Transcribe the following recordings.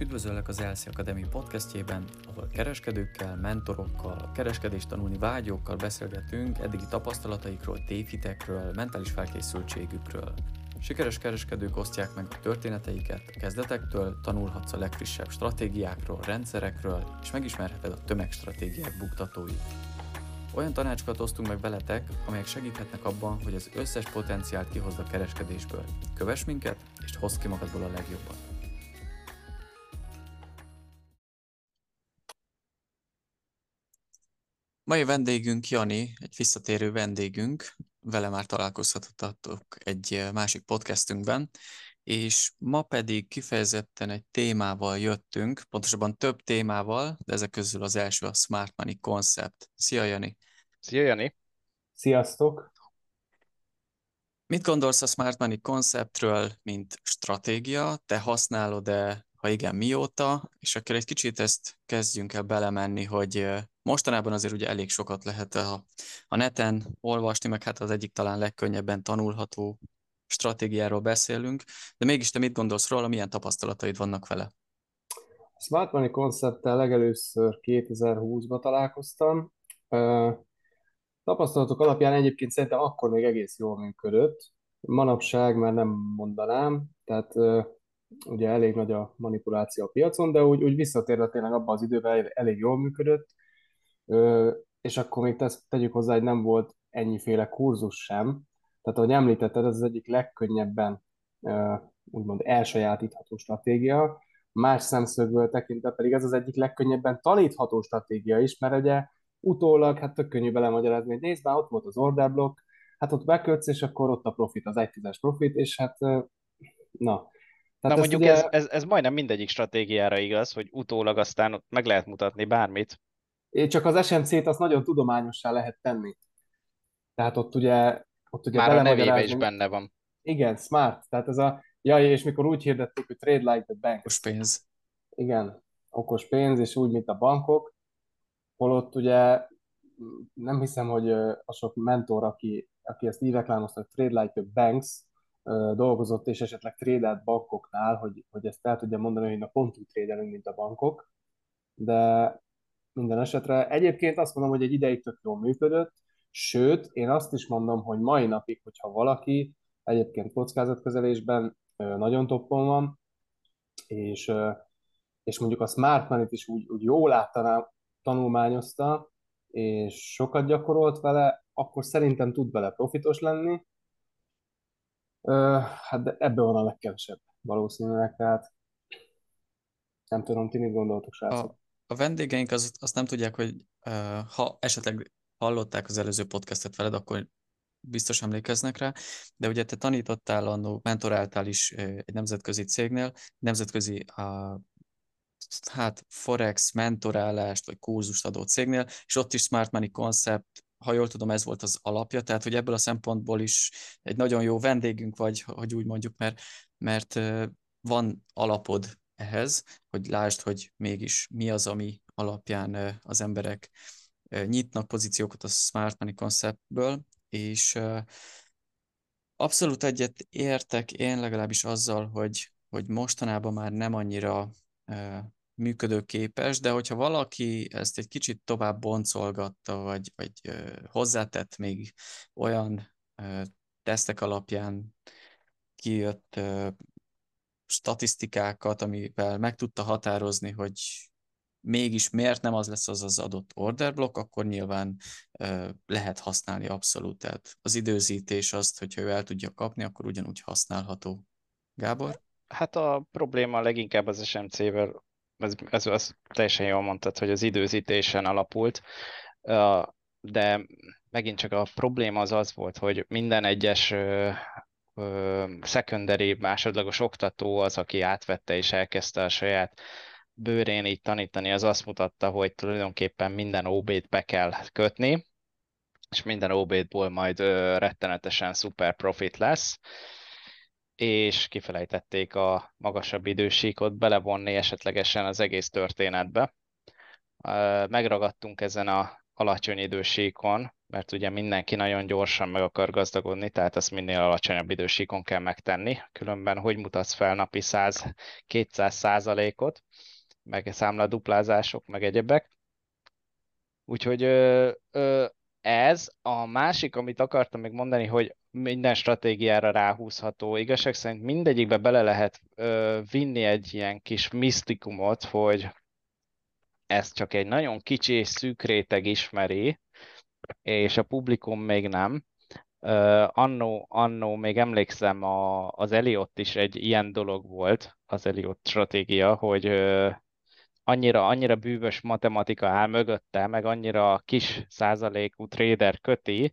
Üdvözöllek az Elszi Akadémi podcastjében, ahol kereskedőkkel, mentorokkal, kereskedést tanulni vágyókkal beszélgetünk eddigi tapasztalataikról, tévhitekről, mentális felkészültségükről. Sikeres kereskedők osztják meg a történeteiket, a kezdetektől tanulhatsz a legfrissebb stratégiákról, rendszerekről, és megismerheted a tömegstratégiák buktatóit. Olyan tanácsokat osztunk meg veletek, amelyek segíthetnek abban, hogy az összes potenciált kihozd a kereskedésből. Kövess minket, és hozd ki magadból a legjobbat. Mai vendégünk Jani, egy visszatérő vendégünk, vele már találkozhatatok egy másik podcastünkben, és ma pedig kifejezetten egy témával jöttünk, pontosabban több témával, de ezek közül az első a Smart Money Concept. Szia Jani! Szia Jani! Sziasztok! Mit gondolsz a Smart Money konceptről, mint stratégia? Te használod-e, ha igen, mióta? És akkor egy kicsit ezt kezdjünk el belemenni, hogy mostanában azért ugye elég sokat lehet a, a neten olvasni, meg hát az egyik talán legkönnyebben tanulható stratégiáról beszélünk, de mégis te mit gondolsz róla, milyen tapasztalataid vannak vele? A Smart Money koncepttel legelőször 2020-ban találkoztam. Tapasztalatok alapján egyébként szerintem akkor még egész jól működött. Manapság már nem mondanám, tehát ugye elég nagy a manipuláció a piacon, de úgy, úgy visszatérve tényleg abban az időben elég jól működött, és akkor még ezt tegyük hozzá, hogy nem volt ennyiféle kurzus sem, tehát ahogy említetted, ez az egyik legkönnyebben úgymond elsajátítható stratégia, más szemszögből tekintve pedig ez az egyik legkönnyebben tanítható stratégia is, mert ugye utólag hát tök könnyű belemagyarázni, hogy nézd már, ott volt az order block, hát ott bekötsz, és akkor ott a profit, az egy tízes profit, és hát na. Tehát na mondjuk ugye... ez, ez, ez majdnem mindegyik stratégiára igaz, hogy utólag aztán meg lehet mutatni bármit. Csak az SMC-t azt nagyon tudományossá lehet tenni. Tehát ott ugye... Ott ugye Már a nevébe is benne van. Igen, smart. Tehát ez a... Jaj, és mikor úgy hirdették, hogy trade like the bank. Okos pénz. Igen, okos pénz, és úgy, mint a bankok. Holott ugye nem hiszem, hogy a sok mentor, aki, aki ezt így reklámozta, hogy Trade Like the Banks, dolgozott, és esetleg trédelt bankoknál, hogy, hogy ezt el tudja mondani, hogy na pont úgy trédelünk, mint a bankok. De minden esetre egyébként azt mondom, hogy egy ideig tök jól működött, sőt, én azt is mondom, hogy mai napig, hogyha valaki egyébként kockázatkezelésben nagyon toppon van, és, és mondjuk a Smart Money-t is úgy, úgy jól áttanám, tanulmányozta, és sokat gyakorolt vele, akkor szerintem tud vele profitos lenni. Hát de ebben van a legkevesebb valószínűleg, tehát nem tudom, ti mit gondoltok, srácok? A, a vendégeink az, azt nem tudják, hogy uh, ha esetleg hallották az előző podcastet veled, akkor biztos emlékeznek rá, de ugye te tanítottál annó, mentoráltál is egy nemzetközi cégnél, nemzetközi uh, hát Forex mentorálást vagy kurzust adó cégnél, és ott is Smart Money Concept, ha jól tudom, ez volt az alapja, tehát hogy ebből a szempontból is egy nagyon jó vendégünk vagy, hogy úgy mondjuk, mert, mert van alapod ehhez, hogy lásd, hogy mégis mi az, ami alapján az emberek nyitnak pozíciókat a Smart Money Conceptből, és abszolút egyet értek én legalábbis azzal, hogy, hogy mostanában már nem annyira működőképes, de hogyha valaki ezt egy kicsit tovább boncolgatta, vagy, vagy hozzátett még olyan tesztek alapján kijött statisztikákat, amivel meg tudta határozni, hogy mégis miért nem az lesz az az adott orderblock, akkor nyilván lehet használni abszolút. Tehát az időzítés azt, hogyha ő el tudja kapni, akkor ugyanúgy használható. Gábor? Hát a probléma leginkább az SMC-vel, ez, ez, ez teljesen jól mondtad, hogy az időzítésen alapult, de megint csak a probléma az az volt, hogy minden egyes secondary másodlagos oktató az, aki átvette és elkezdte a saját bőrén így tanítani, az azt mutatta, hogy tulajdonképpen minden OB-t be kell kötni, és minden OB-ból majd rettenetesen szuper profit lesz és kifelejtették a magasabb idősíkot belevonni esetlegesen az egész történetbe. Megragadtunk ezen a alacsony idősíkon, mert ugye mindenki nagyon gyorsan meg akar gazdagodni, tehát ezt minél alacsonyabb idősíkon kell megtenni, különben hogy mutatsz fel napi 100-200 százalékot, meg számla duplázások, meg egyebek. Úgyhogy ez a másik, amit akartam még mondani, hogy minden stratégiára ráhúzható. Igazság szerint mindegyikbe bele lehet ö, vinni egy ilyen kis misztikumot, hogy ezt csak egy nagyon kicsi és szűk réteg ismeri, és a publikum még nem. Annó, annó még emlékszem, a, az Eliott is egy ilyen dolog volt, az Eliott stratégia, hogy annyira, annyira bűvös matematika áll mögötte, meg annyira kis százalékú trader köti,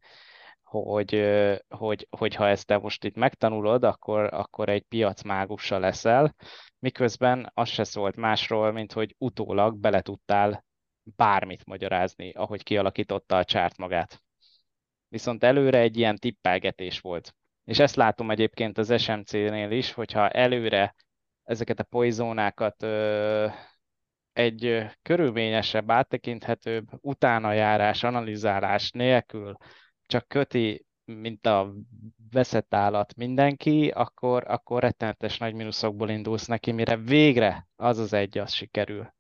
hogy, hogy, hogy ha ezt te most itt megtanulod, akkor, akkor egy piac mágusa leszel, miközben az se szólt másról, mint hogy utólag bele tudtál bármit magyarázni, ahogy kialakította a csárt magát. Viszont előre egy ilyen tippelgetés volt. És ezt látom egyébként az SMC-nél is, hogyha előre ezeket a poizónákat ö, egy körülményesebb, áttekinthetőbb utánajárás, analizálás nélkül csak köti, mint a veszett állat mindenki, akkor, akkor rettenetes nagy mínuszokból indulsz neki, mire végre az az egy, az sikerül.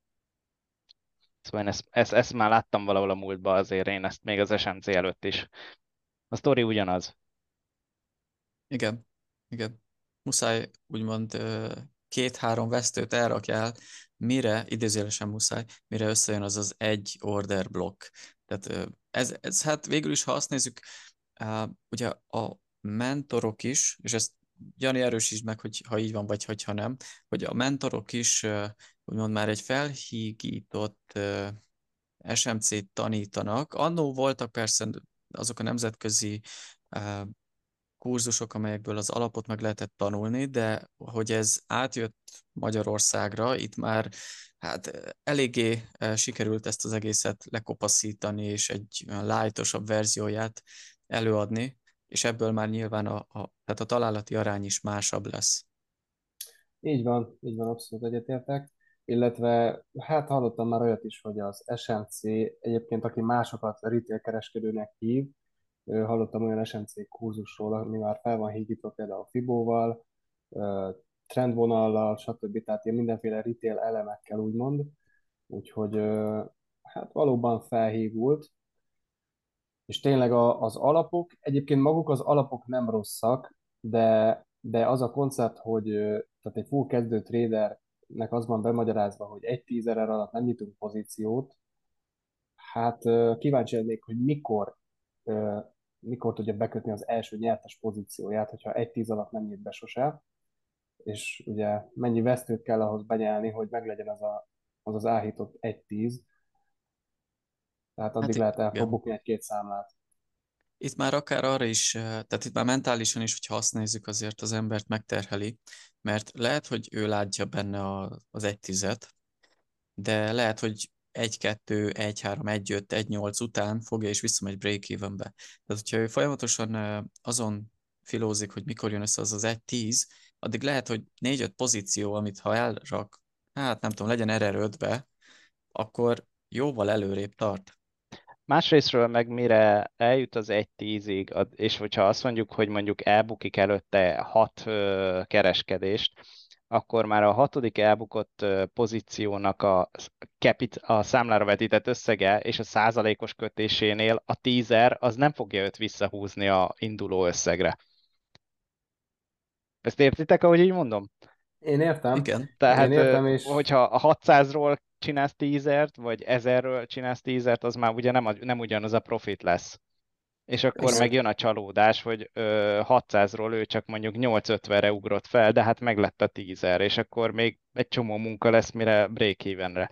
Szóval én ezt, ezt, ezt már láttam valahol a múltban azért én ezt még az SMC előtt is. A sztori ugyanaz. Igen, igen. Muszáj úgymond két-három vesztőt elrakjál, mire, idézőjelesen muszáj, mire összejön az az egy order blokk. Tehát ez, ez hát végül is, ha azt nézzük, ugye a mentorok is, és ezt Jani erősítsd meg, hogy ha így van, vagy hogyha nem, hogy a mentorok is úgymond már egy felhígított SMC-t tanítanak. Annó voltak persze azok a nemzetközi kurzusok, amelyekből az alapot meg lehetett tanulni, de hogy ez átjött Magyarországra, itt már hát eléggé sikerült ezt az egészet lekopaszítani, és egy lightosabb verzióját előadni, és ebből már nyilván a, a, tehát a találati arány is másabb lesz. Így van, így van, abszolút egyetértek. Illetve hát hallottam már olyat is, hogy az SMC egyébként, aki másokat retail kereskedőnek hív, hallottam olyan SMC kurzusról, ami már fel van hígítva például Fibóval, trendvonallal, stb. Tehát ilyen mindenféle retail elemekkel úgymond. Úgyhogy hát valóban felhívult. És tényleg az alapok, egyébként maguk az alapok nem rosszak, de, de az a koncept, hogy tehát egy full kezdő tradernek az van bemagyarázva, hogy egy tízerer alatt nem nyitunk pozíciót, hát kíváncsi lennék, hogy mikor mikor tudja bekötni az első nyertes pozícióját, hogyha egy tíz alatt nem nyit be sose, és ugye mennyi vesztőt kell ahhoz benyelni, hogy meglegyen az a, az, az áhított egy tíz, tehát addig hát lehet el fog bukni egy-két számlát. Itt már akár arra is, tehát itt már mentálisan is, hogyha azt nézzük, azért az embert megterheli, mert lehet, hogy ő látja benne az egy tizet, de lehet, hogy 1-2, 1-3, 1-5, 1-8 után fogja és visszamegy break-evenbe. Tehát, hogyha ő folyamatosan azon filózik, hogy mikor jön össze az az 1-10, addig lehet, hogy 4-5 pozíció, amit ha elrak, hát nem tudom, legyen erre 5-be, akkor jóval előrébb tart. Másrésztről meg mire eljut az 1-10-ig, és hogyha azt mondjuk, hogy mondjuk elbukik előtte 6 kereskedést, akkor már a hatodik elbukott pozíciónak a, capit, a számlára vetített összege és a százalékos kötésénél a tízer az nem fogja őt visszahúzni a induló összegre. Ezt értitek, ahogy így mondom? Én értem. Igen. Tehát, Én értem, és... hogyha a 600-ról csinálsz tízert, vagy 1000-ről csinálsz tízert, az már ugye nem, nem ugyanaz a profit lesz. És akkor Igen. meg jön a csalódás, hogy ö, 600-ról ő csak mondjuk 850-re ugrott fel, de hát meg lett a 10 és akkor még egy csomó munka lesz, mire break evenre.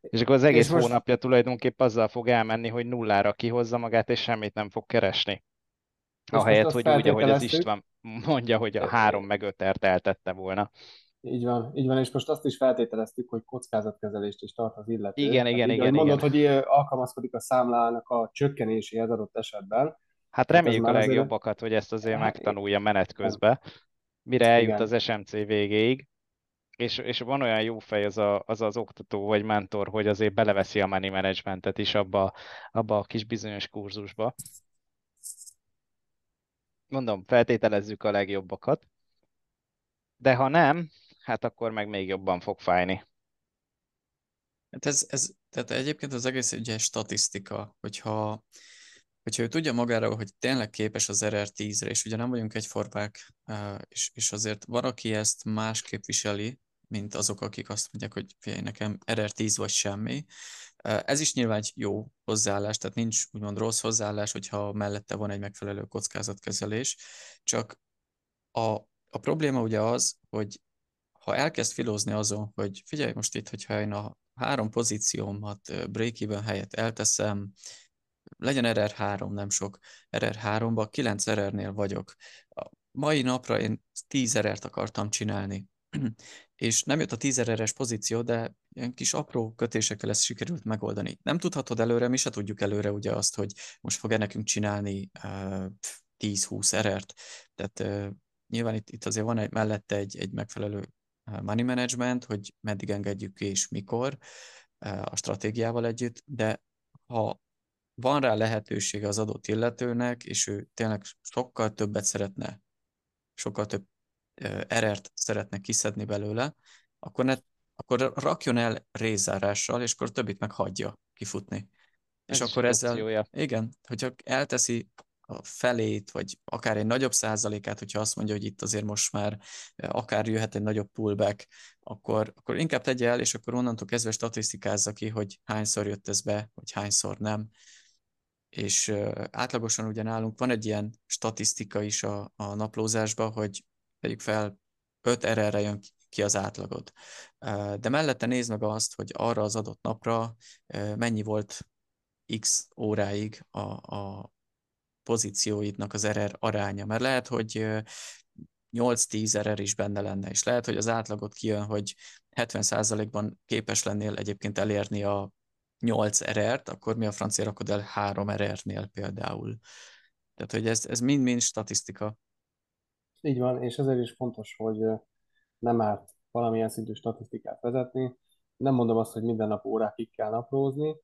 És akkor az egész most... hónapja tulajdonképpen azzal fog elmenni, hogy nullára kihozza magát, és semmit nem fog keresni. Ahelyett, hogy úgy, ahogy az István mondja, hogy a három meg ötert eltette volna. Így van, így van, és most azt is feltételeztük, hogy kockázatkezelést is tart az illető. Igen, igen, hát, igen. igen mondod, hogy alkalmazkodik a számlának a csökkenéséhez adott esetben. Hát reméljük a legjobbakat, azért... hogy ezt azért hát, megtanulja menet közben, mire eljut igen. az SMC végéig. És, és van olyan jó fej az, a, az az oktató vagy mentor, hogy azért beleveszi a money managementet is abba, abba a kis bizonyos kurzusba. mondom, feltételezzük a legjobbakat. De ha nem, hát akkor meg még jobban fog fájni. Hát ez, ez, tehát egyébként az egész ugye statisztika, hogyha, hogyha ő tudja magára, hogy tényleg képes az RR10-re, és ugye nem vagyunk egyformák, és, és azért van, aki ezt másképp viseli, mint azok, akik azt mondják, hogy figyelj, nekem RR10 vagy semmi. Ez is nyilván egy jó hozzáállás, tehát nincs úgymond rossz hozzáállás, hogyha mellette van egy megfelelő kockázatkezelés, csak a, a probléma ugye az, hogy ha elkezd filózni azon, hogy figyelj most itt, hogyha én a három pozíciómat break-even helyett elteszem, legyen RR3, nem sok, RR3-ba 9 RR-nél vagyok. A mai napra én 10 RR-t akartam csinálni, és nem jött a 10 RR-es pozíció, de ilyen kis apró kötésekkel ezt sikerült megoldani. Nem tudhatod előre, mi se tudjuk előre ugye azt, hogy most fog-e nekünk csinálni uh, 10-20 RR-t. Tehát uh, nyilván itt, itt azért van egy, mellette egy, egy megfelelő money management, hogy meddig engedjük ki és mikor a stratégiával együtt, de ha van rá lehetősége az adott illetőnek, és ő tényleg sokkal többet szeretne, sokkal több erert szeretne kiszedni belőle, akkor, ne, akkor rakjon el rézárással, és akkor többit meg hagyja kifutni. Ez és akkor ezzel, opciója. igen, hogyha elteszi a felét, vagy akár egy nagyobb százalékát, hogyha azt mondja, hogy itt azért most már akár jöhet egy nagyobb pullback, akkor, akkor inkább tegye el, és akkor onnantól kezdve statisztikázza ki, hogy hányszor jött ez be, vagy hányszor nem. És átlagosan ugye nálunk van egy ilyen statisztika is a, a naplózásban, hogy tegyük fel 5 RR-re jön ki az átlagod. De mellette nézd meg azt, hogy arra az adott napra mennyi volt x óráig a, a, pozícióidnak az RR aránya, mert lehet, hogy 8-10 RR is benne lenne, és lehet, hogy az átlagot kijön, hogy 70%-ban képes lennél egyébként elérni a 8 RR-t, akkor mi a francia rakod el 3 RR-nél például. Tehát, hogy ez, ez mind-mind statisztika. Így van, és ezért is fontos, hogy nem árt valamilyen szintű statisztikát vezetni. Nem mondom azt, hogy minden nap órákig kell naplózni,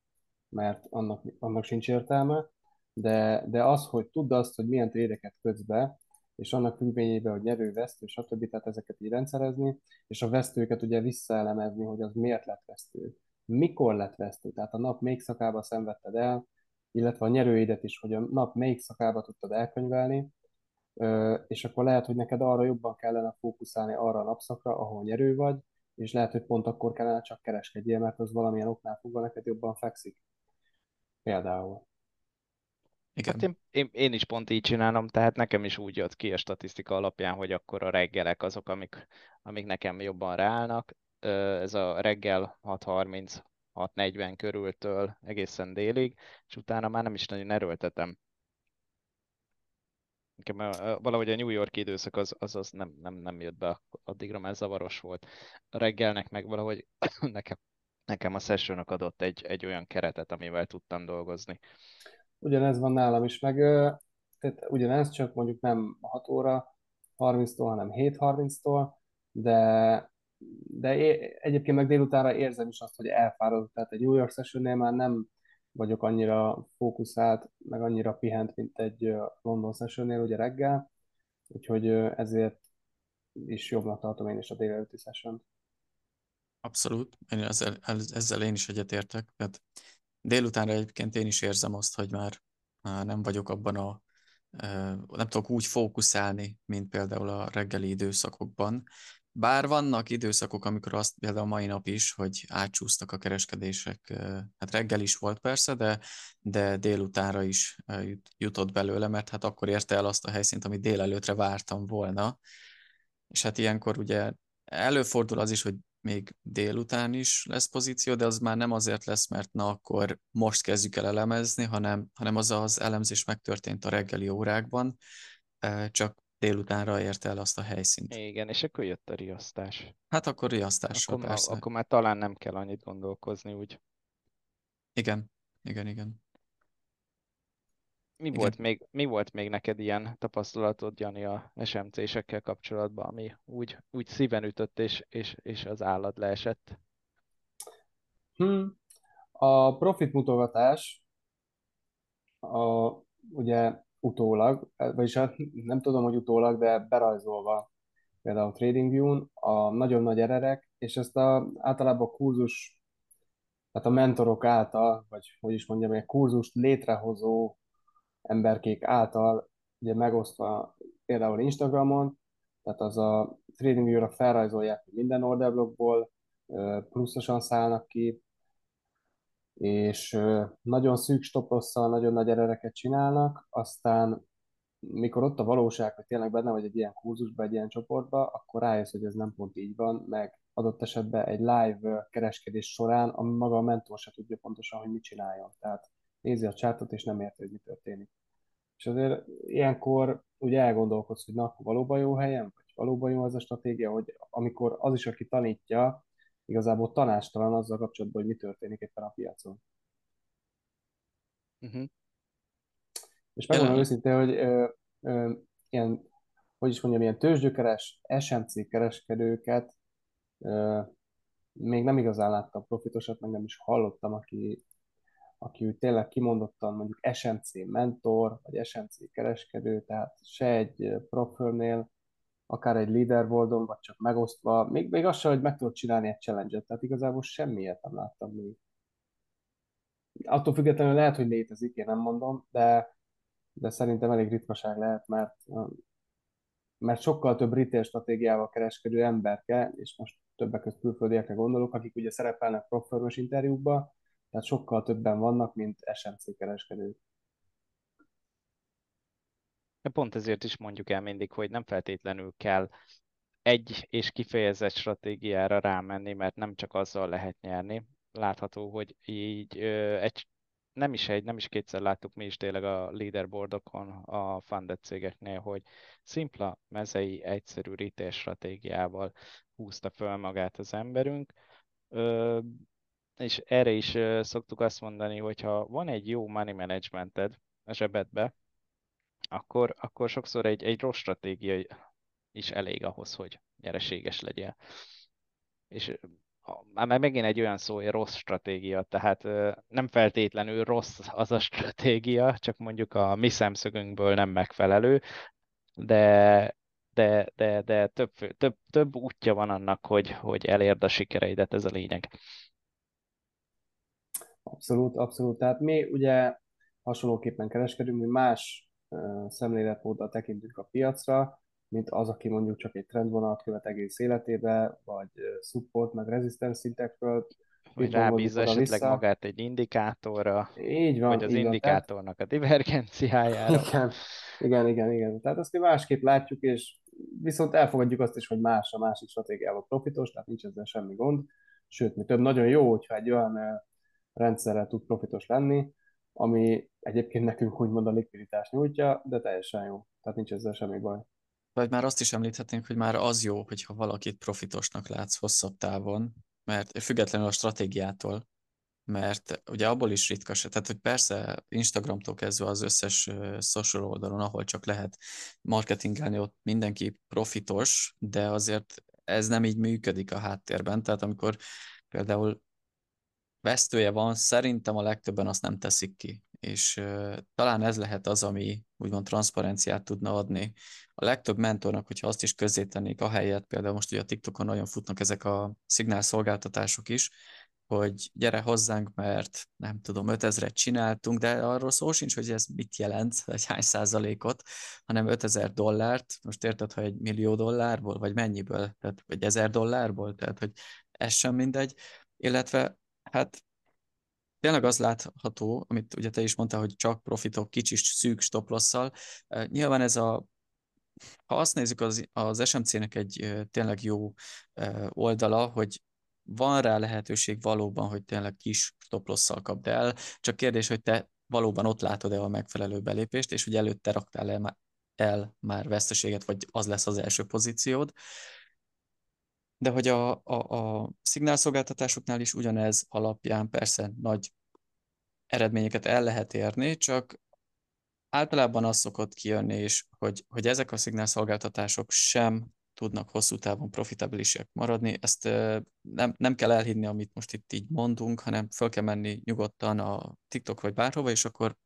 mert annak, annak sincs értelme, de, de az, hogy tudd azt, hogy milyen trédeket kötsz be, és annak függvényében, hogy nyerő, vesztő, stb. Tehát ezeket így rendszerezni, és a vesztőket ugye visszaelemezni, hogy az miért lett vesztő, mikor lett vesztő, tehát a nap melyik szakába szenvedted el, illetve a nyerőidet is, hogy a nap melyik szakába tudtad elkönyvelni, és akkor lehet, hogy neked arra jobban kellene fókuszálni arra a napszakra, ahol nyerő vagy, és lehet, hogy pont akkor kellene csak kereskedjél, mert az valamilyen oknál fogva neked jobban fekszik. Például. Igen. Hát én, én, én is pont így csinálom, tehát nekem is úgy jött ki a statisztika alapján, hogy akkor a reggelek azok, amik, amik nekem jobban ráállnak. Ez a reggel 6.30, 6.40 körültől egészen délig, és utána már nem is nagyon erőltetem. Nekem valahogy a New York időszak az, az, az nem, nem, nem jött be, addigra már zavaros volt. A reggelnek meg valahogy nekem, nekem a session adott egy, egy olyan keretet, amivel tudtam dolgozni. Ugyanez van nálam is, meg tehát ugyanez, csak mondjuk nem 6 óra 30-tól, hanem 7.30-tól, de, de egyébként meg délutánra érzem is azt, hogy elfáradok, tehát egy New York session már nem vagyok annyira fókuszált, meg annyira pihent, mint egy London session ugye reggel, úgyhogy ezért is jobbnak tartom én is a délelőtti session Abszolút, én ezzel, ezzel én is egyetértek, mert Délutánra egyébként én is érzem azt, hogy már nem vagyok abban a, nem tudok úgy fókuszálni, mint például a reggeli időszakokban. Bár vannak időszakok, amikor azt például mai nap is, hogy átcsúsztak a kereskedések, hát reggel is volt persze, de, de délutánra is jutott belőle, mert hát akkor érte el azt a helyszínt, amit délelőtre vártam volna. És hát ilyenkor ugye előfordul az is, hogy még délután is lesz pozíció, de az már nem azért lesz, mert na akkor most kezdjük el elemezni, hanem, hanem az az elemzés megtörtént a reggeli órákban, csak délutánra ért el azt a helyszínt. Igen, és akkor jött a riasztás. Hát akkor riasztással akkor. Akkor már talán nem kell annyit gondolkozni, úgy. Igen, igen, igen. Mi, volt még, mi volt még neked ilyen tapasztalatod, Jani, a SMC-sekkel kapcsolatban, ami úgy, úgy szíven ütött, és, és, és az állat leesett? Hmm. A profit mutogatás, a, ugye utólag, vagyis hát nem tudom, hogy utólag, de berajzolva például TradingView-n a nagyon nagy ererek, és ezt a, általában a kurzus, tehát a mentorok által, vagy hogy is mondjam, egy kurzust létrehozó emberkék által ugye megosztva például Instagramon, tehát az a TradingView-ra felrajzolják, hogy minden orderblockból pluszosan szállnak ki, és nagyon szűk stoprosszal nagyon nagy erereket csinálnak, aztán mikor ott a valóság, hogy tényleg benne vagy egy ilyen kurzusba, egy ilyen csoportba, akkor rájössz, hogy ez nem pont így van, meg adott esetben egy live kereskedés során, ami maga a mentor se tudja pontosan, hogy mit csináljon. Tehát nézi a csátot, és nem érti, hogy mi történik. És azért ilyenkor ugye elgondolkodsz, hogy na, valóban jó helyen, vagy valóban jó az a stratégia, hogy amikor az is, aki tanítja, igazából tanástalan azzal kapcsolatban, hogy mi történik éppen a piacon. Uh-huh. És megmondom őszintén, hogy ö, ö, ilyen, hogy is mondjam, ilyen tőzsgyökeres SMC kereskedőket ö, még nem igazán láttam profitosat, meg nem is hallottam, aki, aki úgy tényleg kimondottan mondjuk SMC mentor, vagy SMC kereskedő, tehát se egy profilnél, akár egy leaderboardon, vagy csak megosztva, még, még az sem, hogy meg tudod csinálni egy challenge-et, tehát igazából semmiért nem láttam még. Attól függetlenül lehet, hogy létezik, én nem mondom, de, de szerintem elég ritkaság lehet, mert, mert sokkal több retail stratégiával kereskedő ember kell, és most többek között külföldiekre gondolok, akik ugye szerepelnek profilmos interjúkba, tehát sokkal többen vannak, mint SMC kereskedők. Pont ezért is mondjuk el mindig, hogy nem feltétlenül kell egy és kifejezett stratégiára rámenni, mert nem csak azzal lehet nyerni. Látható, hogy így ö, egy, nem is egy, nem is kétszer láttuk mi is tényleg a leaderboardokon, a funded cégeknél, hogy szimpla, mezei, egyszerű retail stratégiával húzta föl magát az emberünk. Ö, és erre is szoktuk azt mondani, hogy ha van egy jó money managemented a zsebedbe, akkor, akkor sokszor egy, egy rossz stratégia is elég ahhoz, hogy nyereséges legyen. És már megint egy olyan szó, hogy rossz stratégia, tehát nem feltétlenül rossz az a stratégia, csak mondjuk a mi szemszögünkből nem megfelelő, de, de, de, de több, több, több útja van annak, hogy, hogy elérd a sikereidet, ez a lényeg. Abszolút, abszolút. Tehát mi ugye hasonlóképpen kereskedünk, mi más szemléletmóddal tekintünk a piacra, mint az, aki mondjuk csak egy trendvonalat követ egész életébe, vagy support, meg resistance szintekről. Hogy rábízza esetleg vissza. magát egy indikátorra, így van, vagy az így indikátornak van. a divergenciájára. Igen, igen, igen, igen. Tehát azt mi másképp látjuk, és viszont elfogadjuk azt is, hogy más a másik stratégiával profitos, tehát nincs ezzel semmi gond. Sőt, mi több nagyon jó, hogyha egy olyan rendszerrel tud profitos lenni, ami egyébként nekünk úgymond a likviditást nyújtja, de teljesen jó. Tehát nincs ezzel semmi baj. Vagy már azt is említhetnénk, hogy már az jó, hogyha valakit profitosnak látsz hosszabb távon, mert függetlenül a stratégiától, mert ugye abból is ritka tehát hogy persze Instagramtól kezdve az összes social oldalon, ahol csak lehet marketingelni, ott mindenki profitos, de azért ez nem így működik a háttérben, tehát amikor például vesztője van, szerintem a legtöbben azt nem teszik ki. És talán ez lehet az, ami úgymond transzparenciát tudna adni. A legtöbb mentornak, hogyha azt is közzétennék, helyet, például most ugye a TikTokon nagyon futnak ezek a szignál szolgáltatások is, hogy gyere hozzánk, mert nem tudom, 5000-et csináltunk, de arról szó sincs, hogy ez mit jelent, vagy hány százalékot, hanem 5000 dollárt, most érted, ha egy millió dollárból, vagy mennyiből, tehát, vagy ezer dollárból, tehát, hogy ez sem mindegy, illetve hát tényleg az látható, amit ugye te is mondtál, hogy csak profitok kicsi szűk stoplosszal. Nyilván ez a ha azt nézzük, az, az SMC-nek egy tényleg jó oldala, hogy van rá lehetőség valóban, hogy tényleg kis stoplosszal kapd el, csak kérdés, hogy te valóban ott látod-e a megfelelő belépést, és hogy előtte raktál el, el már veszteséget, vagy az lesz az első pozíciód de hogy a, a, a szignálszolgáltatásoknál is ugyanez alapján persze nagy eredményeket el lehet érni, csak általában az szokott kijönni is, hogy, hogy ezek a szignálszolgáltatások sem tudnak hosszú távon profitabilisek maradni. Ezt nem, nem kell elhinni, amit most itt így mondunk, hanem föl kell menni nyugodtan a TikTok vagy bárhova, és akkor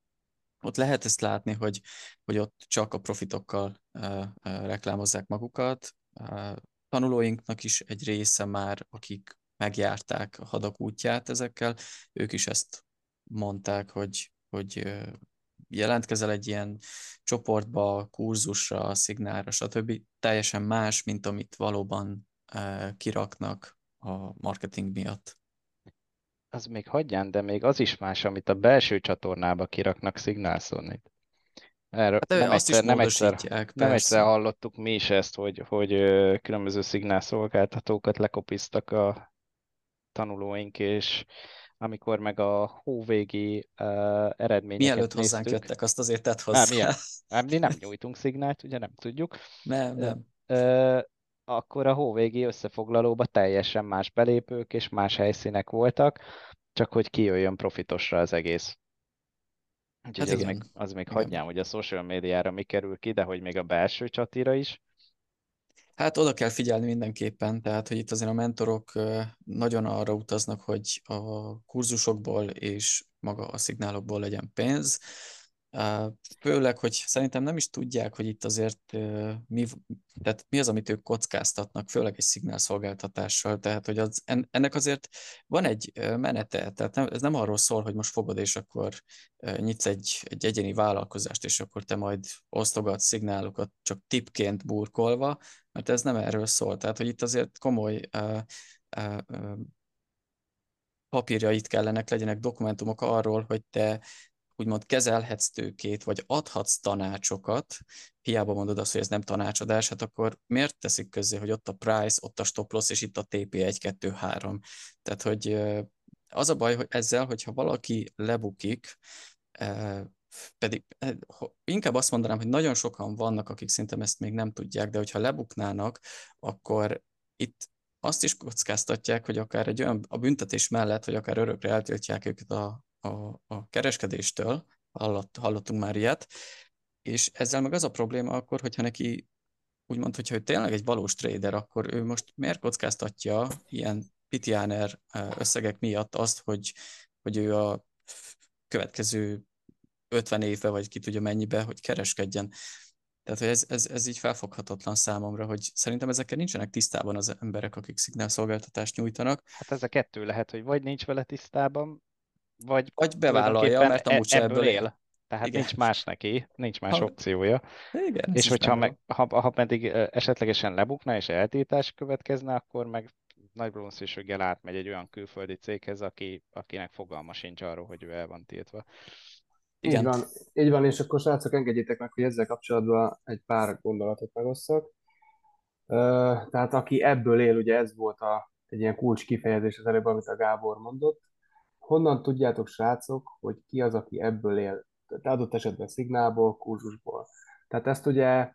ott lehet ezt látni, hogy, hogy ott csak a profitokkal uh, uh, reklámozzák magukat. Uh, tanulóinknak is egy része már, akik megjárták a hadak útját ezekkel, ők is ezt mondták, hogy, hogy jelentkezel egy ilyen csoportba, kurzusra, szignálra, stb. teljesen más, mint amit valóban kiraknak a marketing miatt. Az még hagyján, de még az is más, amit a belső csatornába kiraknak szignálszónit. Erről hát, nem, egyszer, nem, egyszer, nem egyszer hallottuk mi is ezt, hogy, hogy különböző szignálszolgáltatókat lekopiztak a tanulóink, és amikor meg a hóvégi uh, eredményeket Mielőtt hozzánk néztük, jöttek, azt azért tett hozzá. Nem, ilyen, nem, mi nem nyújtunk szignált, ugye nem tudjuk. Nem, nem. Uh, akkor a hóvégi összefoglalóba teljesen más belépők és más helyszínek voltak, csak hogy kijöjjön profitosra az egész. Úgyhogy hát az, még, az még hagyjám, hogy a social médiára mi kerül ki, de hogy még a belső csatira is. Hát oda kell figyelni mindenképpen, tehát hogy itt azért a mentorok nagyon arra utaznak, hogy a kurzusokból és maga a szignálokból legyen pénz, Főleg, hogy szerintem nem is tudják, hogy itt azért mi, tehát mi az, amit ők kockáztatnak, főleg egy szignálszolgáltatással, tehát hogy az, ennek azért van egy menete, tehát nem, ez nem arról szól, hogy most fogod, és akkor nyitsz egy, egy egyéni vállalkozást, és akkor te majd osztogatsz szignálokat csak tipként burkolva, mert ez nem erről szól. Tehát, hogy itt azért komoly uh, uh, uh, papírjait kellenek, legyenek dokumentumok arról, hogy te úgymond kezelhetsz tőkét, vagy adhatsz tanácsokat, hiába mondod azt, hogy ez nem tanácsadás, hát akkor miért teszik közzé, hogy ott a price, ott a stop loss, és itt a TP 1, 2, 3. Tehát, hogy az a baj, hogy ezzel, hogyha valaki lebukik, pedig inkább azt mondanám, hogy nagyon sokan vannak, akik szerintem ezt még nem tudják, de hogyha lebuknának, akkor itt azt is kockáztatják, hogy akár egy olyan a büntetés mellett, hogy akár örökre eltiltják őket a, a, a kereskedéstől, hallott, hallottunk már ilyet, és ezzel meg az a probléma akkor, hogyha neki úgymond, hogyha ő tényleg egy valós trader, akkor ő most miért kockáztatja ilyen pitiáner összegek miatt azt, hogy, hogy ő a következő 50 évbe, vagy ki tudja mennyibe, hogy kereskedjen. Tehát, hogy ez, ez, ez így felfoghatatlan számomra, hogy szerintem ezekkel nincsenek tisztában az emberek, akik szignálszolgáltatást nyújtanak. Hát ez a kettő lehet, hogy vagy nincs vele tisztában, vagy, vagy bevállalja, mert amúgy e- ebből él. él. Tehát Igen. nincs más neki, nincs más ha, opciója. Igen, és hogyha meg, ha, ha pedig esetlegesen lebukna és eltiltás következne, akkor meg nagy valószínűséggel átmegy egy olyan külföldi céghez, aki, akinek fogalma sincs arról, hogy ő el van tiltva. Igen. Így van, így van, és akkor srácok, engedjétek meg, hogy ezzel kapcsolatban egy pár gondolatot megosszak. Tehát aki ebből él, ugye ez volt a, egy ilyen kulcs kifejezés az előbb, amit a Gábor mondott, honnan tudjátok, srácok, hogy ki az, aki ebből él? Tehát adott esetben szignálból, kurzusból. Tehát ezt ugye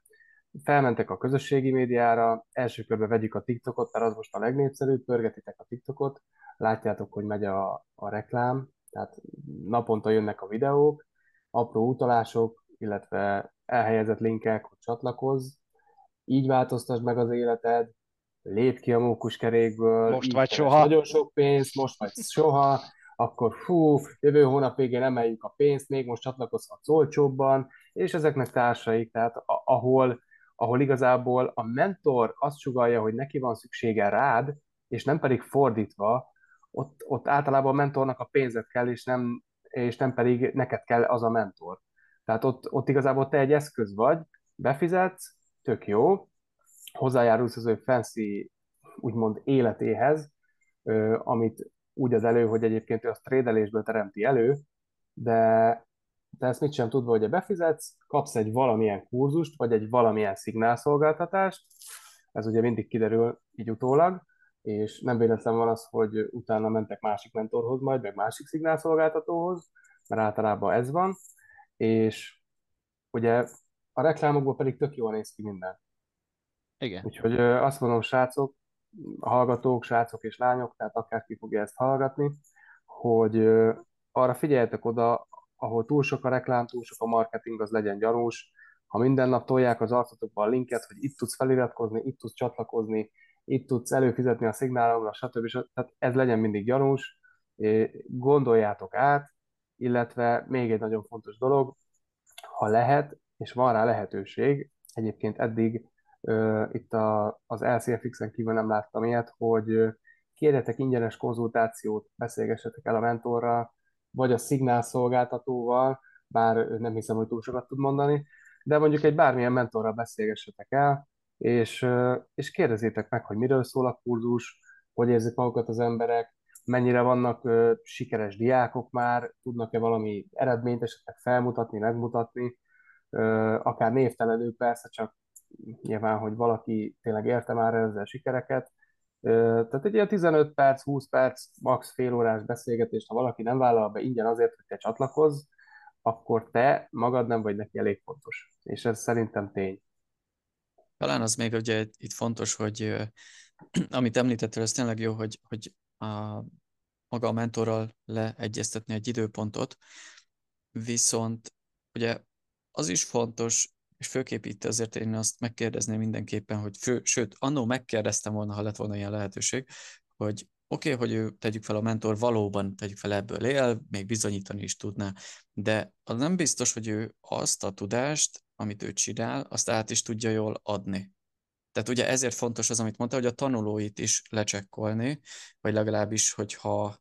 felmentek a közösségi médiára, első körben vegyük a TikTokot, mert az most a legnépszerűbb, pörgetitek a TikTokot, látjátok, hogy megy a, a reklám, tehát naponta jönnek a videók, apró utalások, illetve elhelyezett linkek, hogy csatlakozz, így változtasd meg az életed, lép ki a mókuskerékből, most vagy soha. Nagyon sok pénz, most vagy soha, akkor fú, jövő hónap végén emeljük a pénzt, még most csatlakozhatsz olcsóbban, és ezeknek társaik, tehát ahol, ahol igazából a mentor azt sugalja, hogy neki van szüksége rád, és nem pedig fordítva, ott, ott általában a mentornak a pénzet kell, és nem, és nem pedig neked kell az a mentor. Tehát ott, ott igazából te egy eszköz vagy, befizetsz, tök jó, hozzájárulsz az ő fancy, úgymond életéhez, amit úgy az elő, hogy egyébként ő azt trédelésből teremti elő, de te ezt mit sem tudva, hogy befizetsz, kapsz egy valamilyen kurzust, vagy egy valamilyen szignálszolgáltatást, ez ugye mindig kiderül így utólag, és nem véletlen van az, hogy utána mentek másik mentorhoz majd, meg másik szignálszolgáltatóhoz, mert általában ez van, és ugye a reklámokból pedig tök jól néz ki minden. Igen. Úgyhogy azt mondom, srácok, hallgatók, srácok és lányok, tehát akárki fogja ezt hallgatni, hogy arra figyeljetek oda, ahol túl sok a reklám, túl sok a marketing, az legyen gyanús. Ha minden nap tolják az arcotokba a linket, hogy itt tudsz feliratkozni, itt tudsz csatlakozni, itt tudsz előfizetni a szignálomra, stb. Tehát ez legyen mindig gyanús, gondoljátok át, illetve még egy nagyon fontos dolog, ha lehet, és van rá lehetőség, egyébként eddig itt a, az LCFX-en kívül nem láttam ilyet, hogy kérjetek ingyenes konzultációt, beszélgessetek el a mentorral, vagy a szignál szolgáltatóval, bár nem hiszem, hogy túl sokat tud mondani, de mondjuk egy bármilyen mentorral beszélgessetek el, és, és kérdezzétek meg, hogy miről szól a kurzus, hogy érzik magukat az emberek, mennyire vannak sikeres diákok már, tudnak-e valami eredményt esetleg felmutatni, megmutatni, akár névtelenül persze, csak nyilván, hogy valaki tényleg érte már ezzel sikereket. Tehát egy ilyen 15 perc, 20 perc, max fél órás beszélgetést, ha valaki nem vállal be ingyen azért, hogy te csatlakozz, akkor te magad nem vagy neki elég fontos. És ez szerintem tény. Talán az még ugye itt fontos, hogy amit említettél, ez tényleg jó, hogy, hogy a, maga a mentorral leegyeztetni egy időpontot, viszont ugye az is fontos, és főképp itt azért én azt megkérdezném mindenképpen, hogy fő, sőt, annó megkérdeztem volna, ha lett volna ilyen lehetőség, hogy oké, okay, hogy ő, tegyük fel a mentor, valóban tegyük fel ebből él, még bizonyítani is tudná, de az nem biztos, hogy ő azt a tudást, amit ő csinál, azt át is tudja jól adni. Tehát ugye ezért fontos az, amit mondta, hogy a tanulóit is lecsekkolni, vagy legalábbis, hogyha